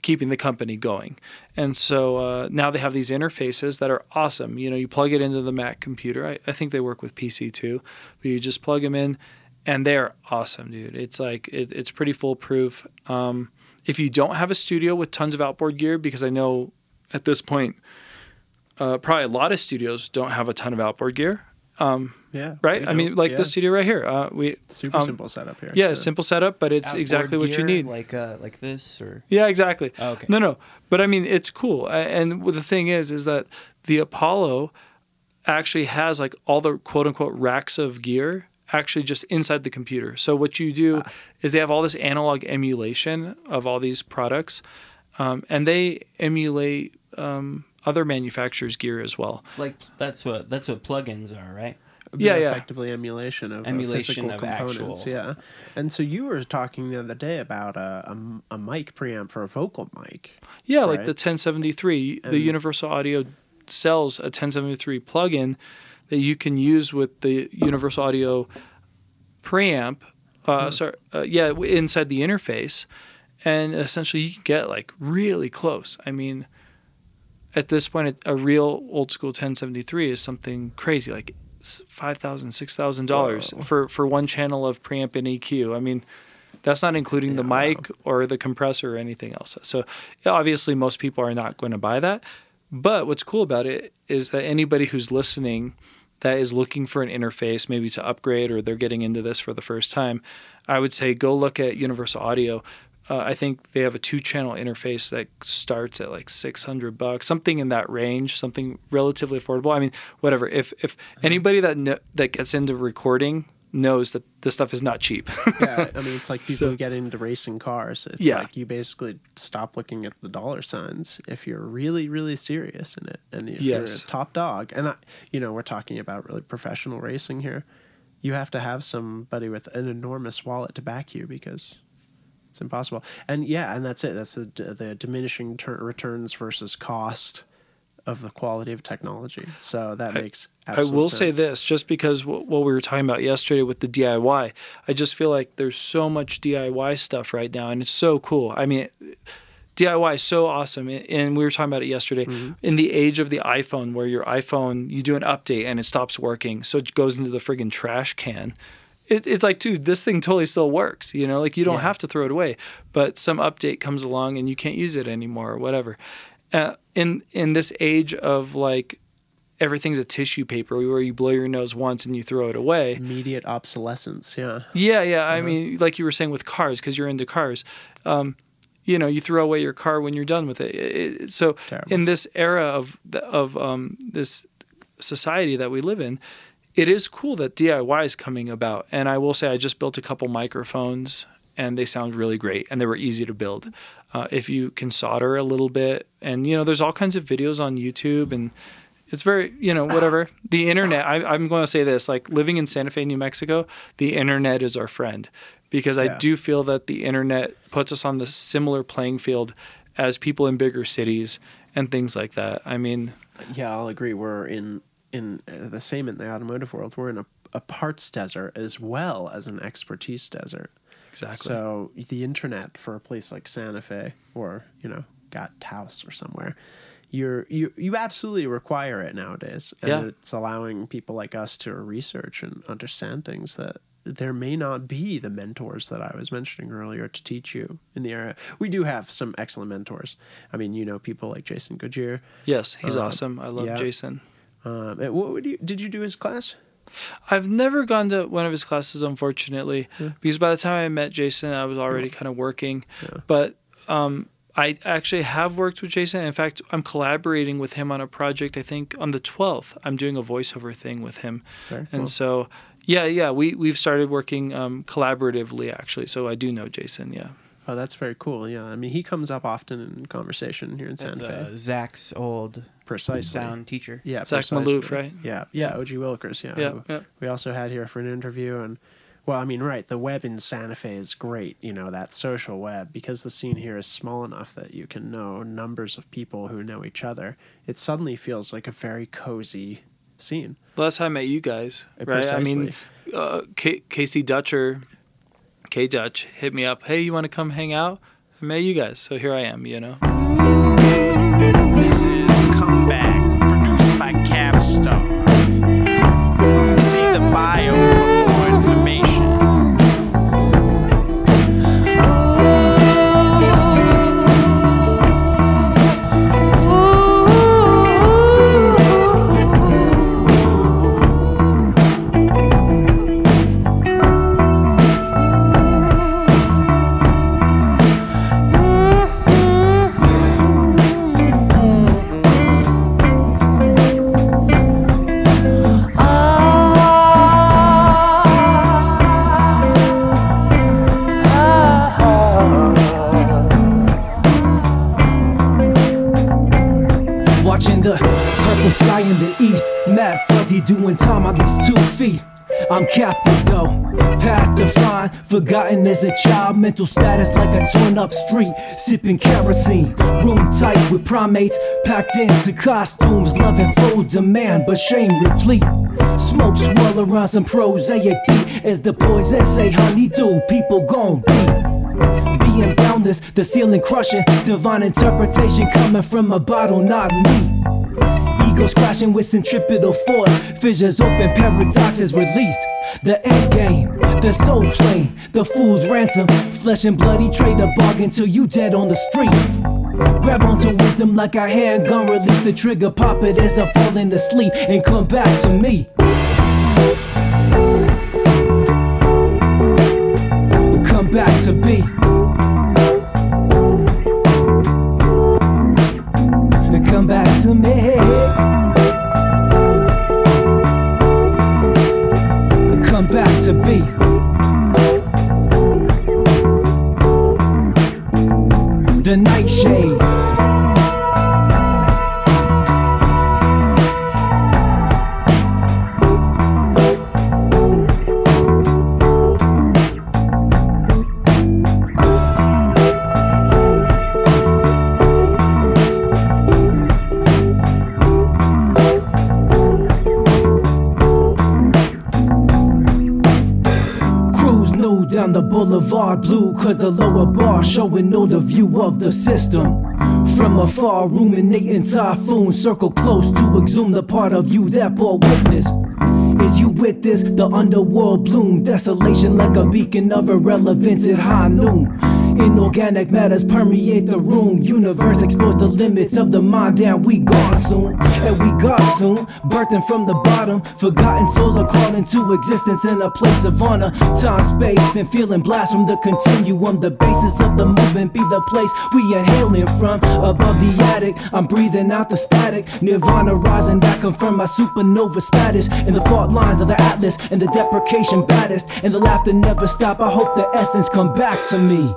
keeping the company going. And so uh, now they have these interfaces that are awesome. You know, you plug it into the Mac computer. I, I think they work with PC too, but you just plug them in, and they're awesome, dude. It's like it, it's pretty foolproof. Um, if you don't have a studio with tons of outboard gear, because I know at this point, uh, probably a lot of studios don't have a ton of outboard gear. Um, Yeah. right? I mean, like yeah. the studio right here. Uh, we Super um, simple setup here. Yeah, simple setup, but it's Outboard exactly what you need. Like uh, like this or Yeah, exactly. Oh, okay. No, no, but I mean, it's cool. And the thing is, is that the Apollo actually has like all the quote unquote racks of gear actually just inside the computer. So what you do is they have all this analog emulation of all these products, um, and they emulate um, other manufacturers' gear as well. like that's what that's what plugins are, right? Yeah, yeah. effectively emulation of uh, Emulation physical of components. actual- Yeah, and so you were talking the other day about a, a, a mic preamp for a vocal mic. Yeah, like the 1073, the Universal Audio sells a 1073 plugin that you can use with the Universal Audio preamp. Uh, sorry, uh, yeah, inside the interface, and essentially you can get like really close. I mean, at this point, a real old school 1073 is something crazy, like five thousand, six thousand dollars for for one channel of preamp and EQ. I mean, that's not including the mic or the compressor or anything else. So obviously, most people are not going to buy that. But what's cool about it is that anybody who's listening that is looking for an interface, maybe to upgrade or they're getting into this for the first time, I would say go look at Universal Audio. Uh, I think they have a two-channel interface that starts at like 600 bucks, something in that range, something relatively affordable. I mean, whatever. If if anybody that kn- that gets into recording knows that this stuff is not cheap. Yeah, I mean it's like people So- get into racing cars. It's Yeah. like you basically stop looking at the dollar signs if you're really really serious in it, and if Yes. you're a top dog. And I, you know, we're talking about really professional racing here. You have to have somebody with an enormous wallet to back you because it's impossible. And yeah, and that's it. That's the the diminishing ter- returns versus cost of the quality of technology. So that makes. I will say this, just because wh- what we were talking about yesterday with the DIY, I just feel like there's so much DIY stuff right now, and it's so cool. I mean, DIY is so awesome, and- we were talking about it yesterday. Mm-hmm. In the age of the iPhone, where your iPhone, you do an update and it stops working, so it goes into the friggin' trash can. It, it's like, dude, this thing totally still works. You know, like you don't have to throw it away, but some update comes along and you can't use it anymore or whatever. Uh, in in this age of like everything's a tissue paper where you blow your nose once and you throw it away. immediate obsolescence. Yeah. Yeah, yeah. Uh-huh. I mean, like you were saying with cars, because you're into cars. Um, you know, you throw away your car when you're done with it. It- it- so, Terrible. in this era of of um, this society that we live in, it is cool that DIY is coming about. And I will say, I just built a couple microphones, and they sound really great, and they were easy to build. Uh, if you can solder a little bit, and you know, there's all kinds of videos on YouTube, and it's very, you know, whatever. The internet. I, I'm going to say this: like living in Santa Fe, New Mexico, the internet is our friend, because I do feel that the internet puts us on the similar playing field as people in bigger cities and things like that. I mean, Yeah, I'll agree. We're in in uh, the same in the automotive world. We're in a, a parts desert as well as an expertise desert. Exactly. So the internet for a place like Santa Fe or you know Got Taos or somewhere, you're you you absolutely require it nowadays, and Yeah. it's allowing people like us to research and understand things that there may not be the mentors that I was mentioning earlier to teach you in the area. We do have some excellent mentors. I mean, you know, people like Jason Goodyear. yes, he's uh, awesome. I love yeah. Jason. Um, what would you did you do his class? I've never gone to one of his classes, unfortunately, because by the time I met Jason, I was already kind of working. But um, I actually have worked with Jason. In fact, I'm collaborating with him on a project. I think on the 12th, I'm doing a voiceover thing with him, Very and cool. so yeah, yeah, we we've started working um, collaboratively actually. So I do know Jason. Yeah. Oh, that's very cool. Yeah, I mean, he comes up often in conversation here in That's Santa Fe. uh, Zach's old Precisely. sound teacher. Yeah, Zach precisely. Maloof, right? Yeah, yeah, OG Willikers. Yeah, Yeah, who yeah. we also had here for an interview, and well, I mean, right, the web in Santa Fe is great. You know, that social web because the scene here is small enough that you can know numbers of people who know each other. It suddenly feels like a very cozy scene. Well, that's how I met you guys, Uh, right? I mean, uh, K- Casey Dutcher, K Dutch, hit me up. Hey, you want to come hang out? I met you guys, so here I am. You know. By See the bio as a child, mental status like a torn up street, sipping kerosene, room tight with primates, packed into costumes, loving full demand, but shame replete. Smoke swirl around some prosaic beat as the poison say honeydew, people gon' be. being boundless, the ceiling crushing, divine interpretation coming from a bottle, not me. Egos crashing with centripetal force, fissures open, paradoxes released. The end game, the soul plane, the fool's ransom, flesh and bloody trade a bargain till you dead on the street. Grab onto wisdom like a handgun, release the trigger, pop it as I fall into sleep, and come back to me. Come back to be. Come back to me. The nightshade. The boulevard blue Cause the lower bar showing no the view of the system. From afar ruminating typhoon Circle close to exhume the part of you that bore witness Is you with this? The underworld bloom Desolation like a beacon of irrelevance at high noon. Inorganic matters permeate the room. Universe expose the limits of the mind Damn we gone soon. And we got soon Birthing from the bottom. Forgotten souls are called into existence In a place of honor. Time, space, and feeling blast from the continuum. The basis of the movement be the place we inhaling from. Above the attic, I'm breathing out the static. Nirvana rising that confirm my supernova status. In the lines of the atlas And the deprecation baddest. And the laughter never stop. I hope the essence come back to me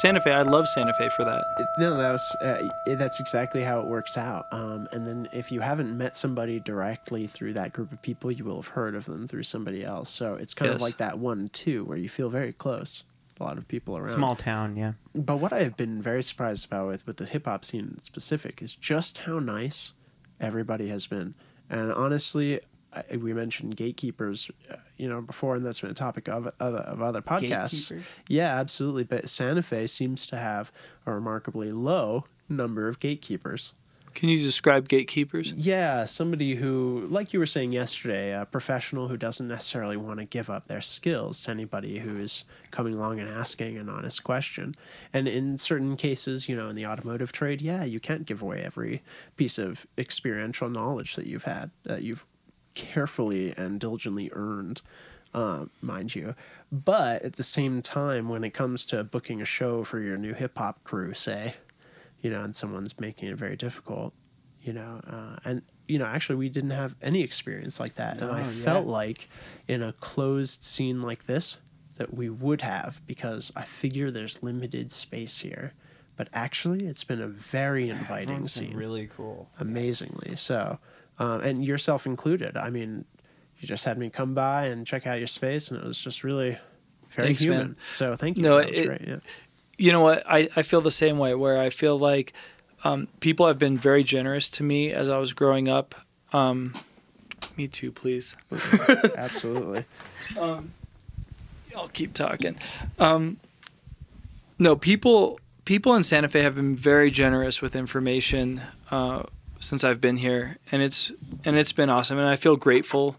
Santa Fe. I love Santa Fe for that. No, that was uh, that's exactly how it works out. Um, and then if you haven't met somebody directly through that group of people, you will have heard of them through somebody else. So it's kind of like that one two where you feel very close. A lot of people around. Small town, yeah. But what I have been very surprised about with with the hip hop scene in specific is just how nice everybody has been. And honestly, I, we mentioned gatekeepers, uh, you know, before, and that's been a topic of other of other podcasts. Yeah, absolutely. But Santa Fe seems to have a remarkably low number of gatekeepers. Can you describe gatekeepers? Yeah, somebody who, like you were saying yesterday, a professional who doesn't necessarily want to give up their skills to anybody who is coming along and asking an honest question. And in certain cases, you know, in the automotive trade, yeah, you can't give away every piece of experiential knowledge that you've had, that you've carefully and diligently earned, uh, mind you. But at the same time, when it comes to booking a show for your new hip hop crew, say, you know, and someone's making it very difficult, you know, uh, and you know, actually, we didn't have any experience like that, and I Oh, yeah. felt like in a closed scene like this that we would have because I figure there's limited space here, but actually, it's been a very inviting scene, really cool. amazingly so, um, and yourself included. I mean, you just had me come by and check out your space, and it was just really very Thanks, man. human. So thank you. No, that was it- great. Yeah. you know what I, I feel the same way where i feel like um, people have been very generous to me as i was growing up um, me too please Absolutely. i'll keep talking um, no people people in santa fe have been very generous with information uh, since i've been here and it's and it's been awesome and i feel grateful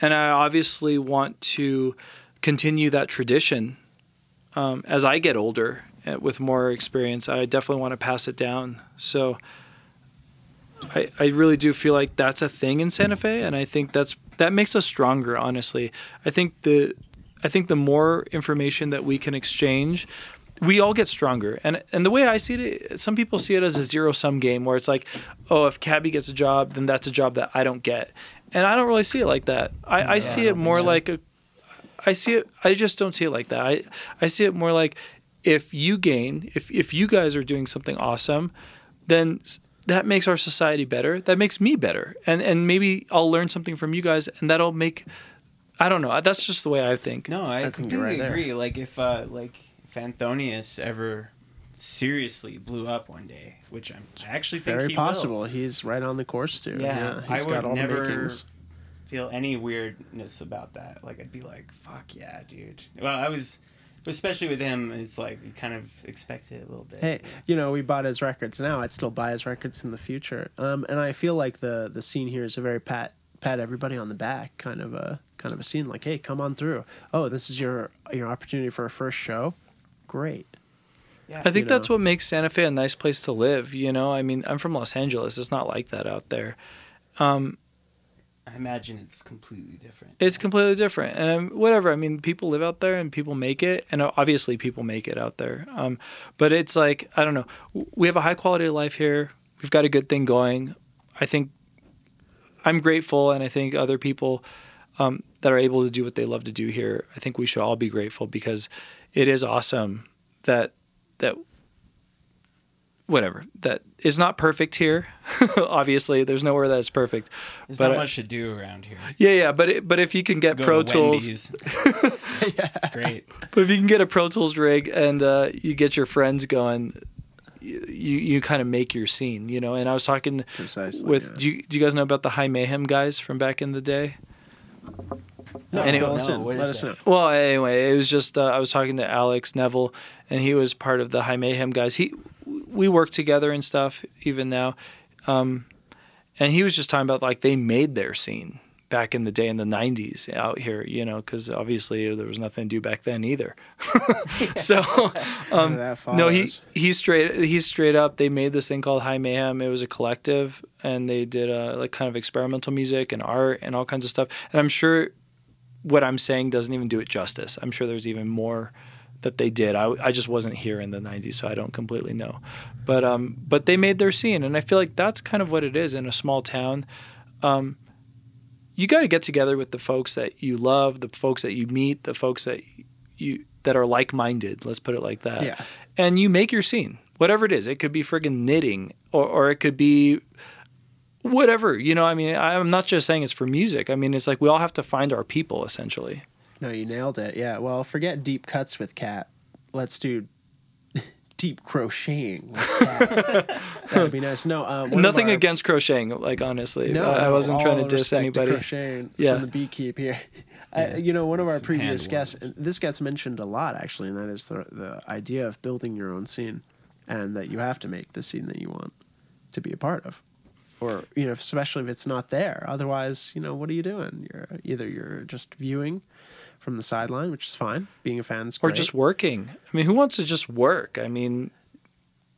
and i obviously want to continue that tradition um, as I get older uh, with more experience, I definitely want to pass it down. So I, I really do feel like that's a thing in Santa Fe, and I think that's that makes us stronger. Honestly, I think the I think the more information that we can exchange, we all get stronger. And and the way I see it, some people see it as a zero sum game where it's like, oh, if Cabby gets a job, then that's a job that I don't get. And I don't really see it like that. I, I see it more like a I see it. I just don't see it like that. I I see it more like if you gain, if if you guys are doing something awesome, then that makes our society better. That makes me better, and and maybe I'll learn something from you guys, and that'll make. I don't know. That's just the way I think. No, I, I think you're completely right there. agree. Like if uh, like if Anthonius ever seriously blew up one day, which I'm I actually think Very he possible. Will, He's right on the course to. yeah, he's I would got all the makings. feel any weirdness about that. Like I'd be like, "Fuck yeah, dude." Well, I was, especially with him. It's like you kind of expect it a little bit. Hey, you know, we bought his records now. I'd still buy his records in the future. Um, and I feel like the the scene here is a very pat pat everybody on the back kind of a kind of a scene. Like, hey, come on through. Oh, this is your your opportunity for a first show. Great. yeah, I think you that's know. what makes Santa Fe a nice place to live. You know, I mean, I'm from Los Angeles. It's not like that out there. I imagine it's completely different. It's completely different, and um, whatever. I mean, people live out there, and people make it, and obviously, people make it out there. Um, but it's like I don't know. We have a high quality of life here. We've got a good thing going. I think I'm grateful, and I think other people um, that are able to do what they love to do here. I think we should all be grateful because it is awesome that that whatever that is not perfect here. obviously, there's nowhere that's perfect. There's but not I- much to do around here. yeah, yeah, but it, but if you can get Go Pro to Tools, Wendy's. Great. but if you can get a Pro Tools rig and uh, you get your friends going, you you, you kind of make your scene, you know. And I was talking Precisely, with yeah. do you, do you guys know about the High Mayhem guys from back in the day? No, Anyway, fill us no, in. Let us know. Well, anyway, it was just uh, I was talking to Alex Neville, and he was part of the High Mayhem guys. He we work together and stuff even now, um, and he was just talking about like they made their scene back in the day in the '90s out here, you know, because obviously there was nothing to do back then either. so um, no, he follows. he's straight he's straight up. They made this thing called High Mayhem. It was a collective, and they did uh, like kind of experimental music and art and all kinds of stuff. And I'm sure what I'm saying doesn't even do it justice. I'm sure there's even more that they did. I, I just wasn't here in the 90s, so I don't completely know. But um, but they made their scene, and I feel like that's kind of what it is in a small town. Um, you got to get together with the folks that you love, the folks that you meet, the folks that you that are like-minded. Let's put it like that. Yeah. And you make your scene, whatever it is. It could be friggin' knitting, or or it could be whatever. You know, I mean, I'm not just saying it's for music. I mean, it's like we all have to find our people essentially. No, you nailed it. Yeah. Well, forget deep cuts with cat. Let's do deep crocheting with cat. That'd be nice. No, um, Nothing our- against crocheting, like honestly. No, I, I wasn't trying to diss respect anybody. crocheting Yeah. from the beekeep here. I, you know, one of our Some previous guests, this gets mentioned a lot actually, and that is the the idea of building your own scene, and that you have to make the scene that you want to be a part of, or you know, especially if it's not there. Otherwise, you know, what are you doing? You're either you're just viewing from the sideline, which is fine. Being a fan's or great. Or just working. I mean, who wants to just work? I mean,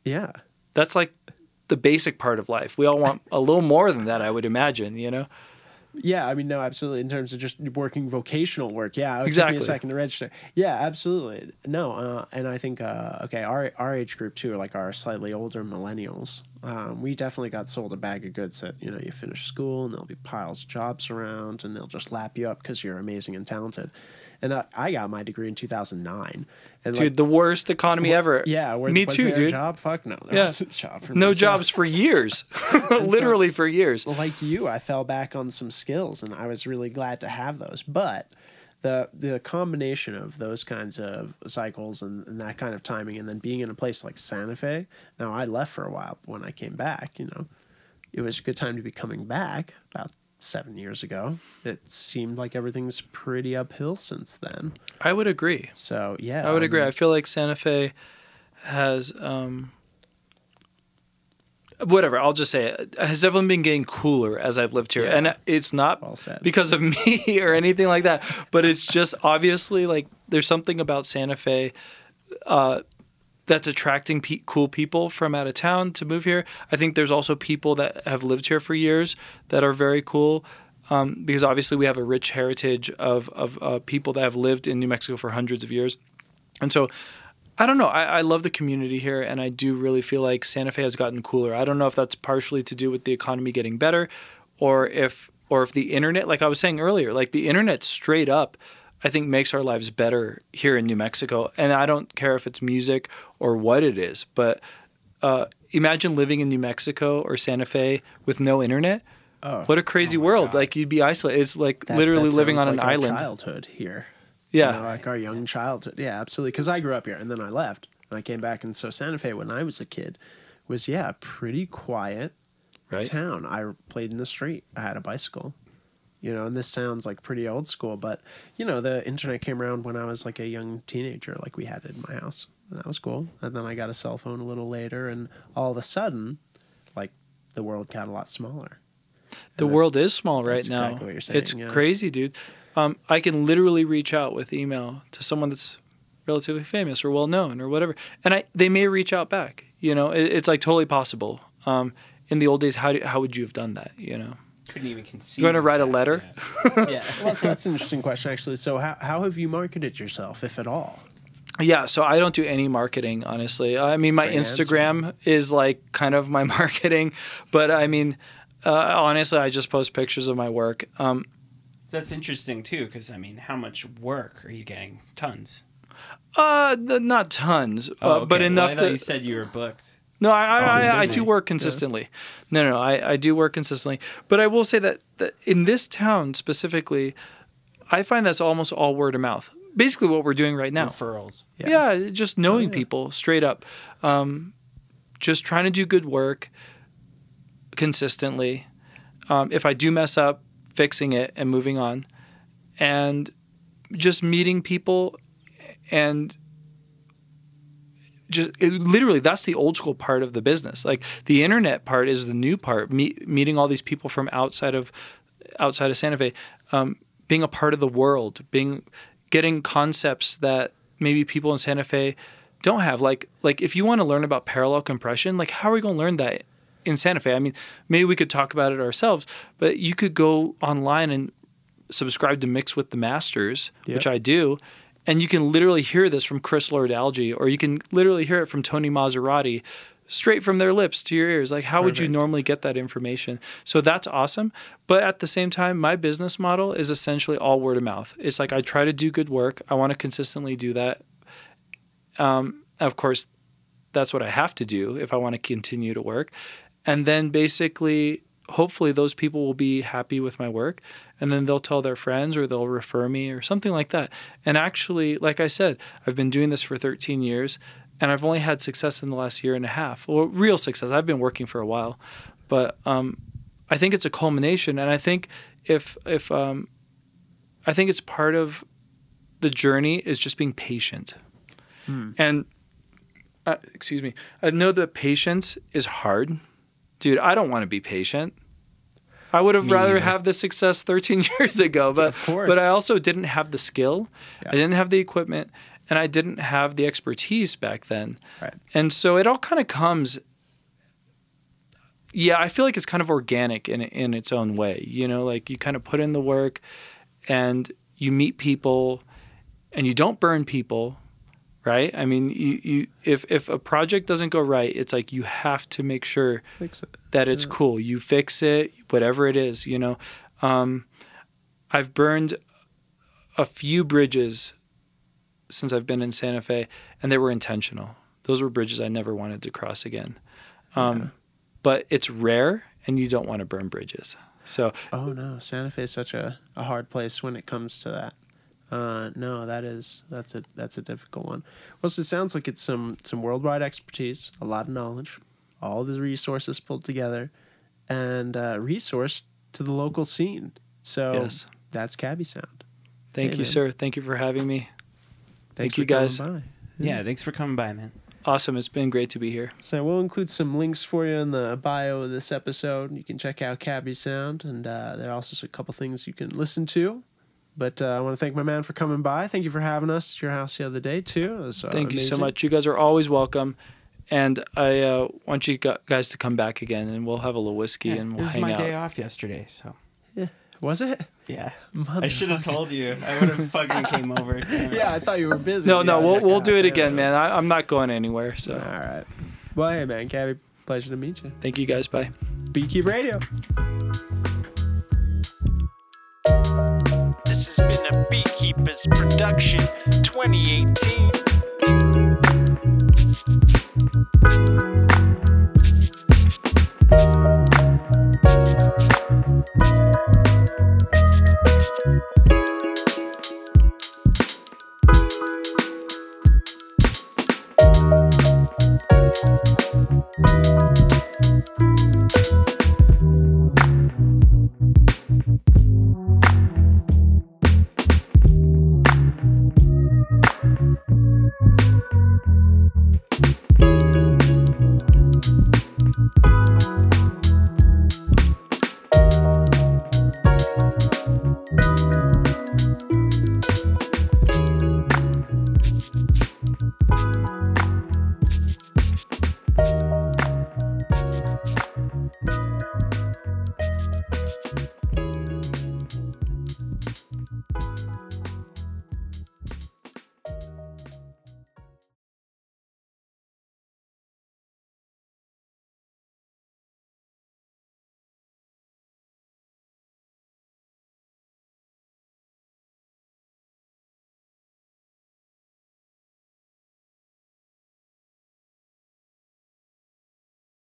yeah. that's like the basic part of life. We all want a little more than that, I would imagine, you know? Yeah, I mean, no, absolutely. In terms of just working vocational work, yeah, it took Exactly. me a second to register. Yeah, absolutely. No, uh, and I think uh, okay, our our age group too, like our slightly older millennials, um, we definitely got sold a bag of goods that you know you finish school and there'll be piles of jobs around and they'll just lap you up because you're amazing and talented. And uh, I got my degree in two thousand nine, and Dude, like, the worst economy ever. yeah, where, Me was too, dude. job? Fuck no, there Yeah. wasn't a job for. No So- jobs for years. Literally for years. like you, I fell back on some skills, and I was really glad to have those. But the the combination of those kinds of cycles and, and that kind of timing, and then being in a place like Santa Fe. Now I left for a while, but when I came back, you know, it was a good time to be coming back. About seven years ago, it seemed like everything's pretty uphill since then. I would agree. So yeah, I would agree. I feel like Santa Fe has um whatever, I'll just say it has definitely been getting cooler as I've lived here. Yeah. And it's not Well because of me or anything like that, but it's just obviously like there's something about Santa Fe uh that's attracting pe- cool people from out of town to move here. I think there's also people that have lived here for years that are very cool. Um, because obviously we have a rich heritage of of uh, people that have lived in New Mexico for hundreds of years, and so I don't know. I, I love the community here, and I do really feel like Santa Fe has gotten cooler. I don't know if that's partially to do with the economy getting better, or if or if the internet, like I was saying earlier, like the internet straight up, I think makes our lives better here in New Mexico. And I don't care if it's music or what it is, but uh, imagine living in New Mexico or Santa Fe with no internet. Oh, what a crazy world! Like you'd be isolated. It's like Oh that- literally that living on sounds an our island. Childhood here. Yeah. you know, like our young childhood. Yeah, absolutely. Because I grew up here and then I left and I came back. And so Santa Fe, when I was a kid, was, yeah, pretty quiet Right. town. I played in the street, I had a bicycle. You know, and this sounds like pretty old school, but, you know, the internet came around when I was like a young teenager, like we had it in my house. And that was cool. And then I got a cell phone a little later, and all of a sudden, like, the world got a lot smaller. the world is small right that's now. exactly what you're saying, it's yeah. crazy, dude. Um, I can literally reach out with email to someone that's relatively famous or well known or whatever, and I they may reach out back. You know, it, it's like totally possible. Um, in the old days, how do, how would you have done that? You know, Couldn't even conceive. you want to write a letter? Yeah. yeah. Well, so that's an interesting question, actually. So, how, how have you marketed yourself, if at all? Yeah, so I don't do any marketing, honestly. I mean, my Great answer. Instagram is like kind of my marketing, but I mean, uh, honestly, I just post pictures of my work. Um, So that's interesting too, because I mean, how much work are you getting? Tons. uh, th- not tons, Oh, uh, but okay. enough I thought to. you said you were booked. No, I I, Oh, I, do work consistently. No, no, no, I, I do work consistently. But I will say that, that in this town specifically, I find that's almost all word of mouth. Basically, what we're doing right now. Referrals. Yeah, just knowing people straight up. Um, just trying to do good work consistently. Um, if I do mess up, fixing it and moving on. And just meeting people and just it, literally that's the old school part of the business. Like the internet part is the new part me, meeting all these people from outside of outside of santa fe um, being a part of the world being getting concepts that maybe people in santa fe don't have. Like like if you want to learn about parallel compression like how are we going to learn that in santa fe? I mean maybe we could talk about it ourselves but you could go online and subscribe to Mix with the Masters, which I do, and you can literally hear this from Chris Lord Alge, or you can literally hear it from Tony Maserati straight from their lips to your ears. Like, how would you normally get that information? So that's awesome. But at the same time, my business model is essentially all word of mouth. It's like I try to do good work, I want to consistently do that Um, of course, that's what I have to do if I want to continue to work. And then basically, hopefully, those people will be happy with my work. And then they'll tell their friends or they'll refer me or something like that. And actually, like I said, I've been doing this for 13 years and I've only had success in the last year and a half. Well, real success. I've been working for a while. But um, I think it's a culmination. And I think if, if, um, I think it's part of the journey is just being patient. And uh, excuse me, I know that patience is hard. Dude, I don't want to be patient. I would have Me rather neither. have the success 13 years ago, but but I also didn't have the skill. I didn't have the equipment and I didn't have the expertise back then. Right. And so it all kind of comes yeah, I feel like it's kind of organic in in its own way. You know, like you kind of put in the work and you meet people and you don't burn people, right? I mean, you, you if if a project doesn't go right, it's like you have to make sure it. that it's cool. You fix it, whatever it is, you know. Um, I've burned a few bridges since I've been in Santa Fe, and they were intentional. Those were bridges I never wanted to cross again. Um, But it's rare, and you don't want to burn bridges. So Oh no, Santa Fe is such a, a hard place when it comes to that. Uh, no, that is that's a that's a difficult one. Well, so it sounds like it's some some worldwide expertise, a lot of knowledge, all the resources pulled together, and uh, resourced to the local scene. So Yes. that's Cabby Sound. thank Hey, you, man. sir. Thank you for having me. Thanks Thank you, for coming guys. by. Yeah, thanks for coming by, man. Awesome. It's been great to be here. So we'll include some links for you in the bio of this episode. You can check out Cabby Sound, and uh, there are also a couple things you can listen to. But uh, I want to thank my man for coming by. Thank you for having us at your house the other day too. Was, uh, Thank you so much. You guys are always welcome. And I uh, want you guys to come back again, and we'll have a little whiskey and it we'll was hang my out. day off yesterday, so Yeah. Was it? yeah. I should have told you. I would have fucking came over. Yeah, I thought you were busy. No, no, we'll we'll "Ah, do it damn again, man. I, I'm not going anywhere. So All right. Well, hey, man, Cabby, pleasure to meet you. thank you guys. Bye. Beekeep Radio. This has been a Beekeepers production 2018.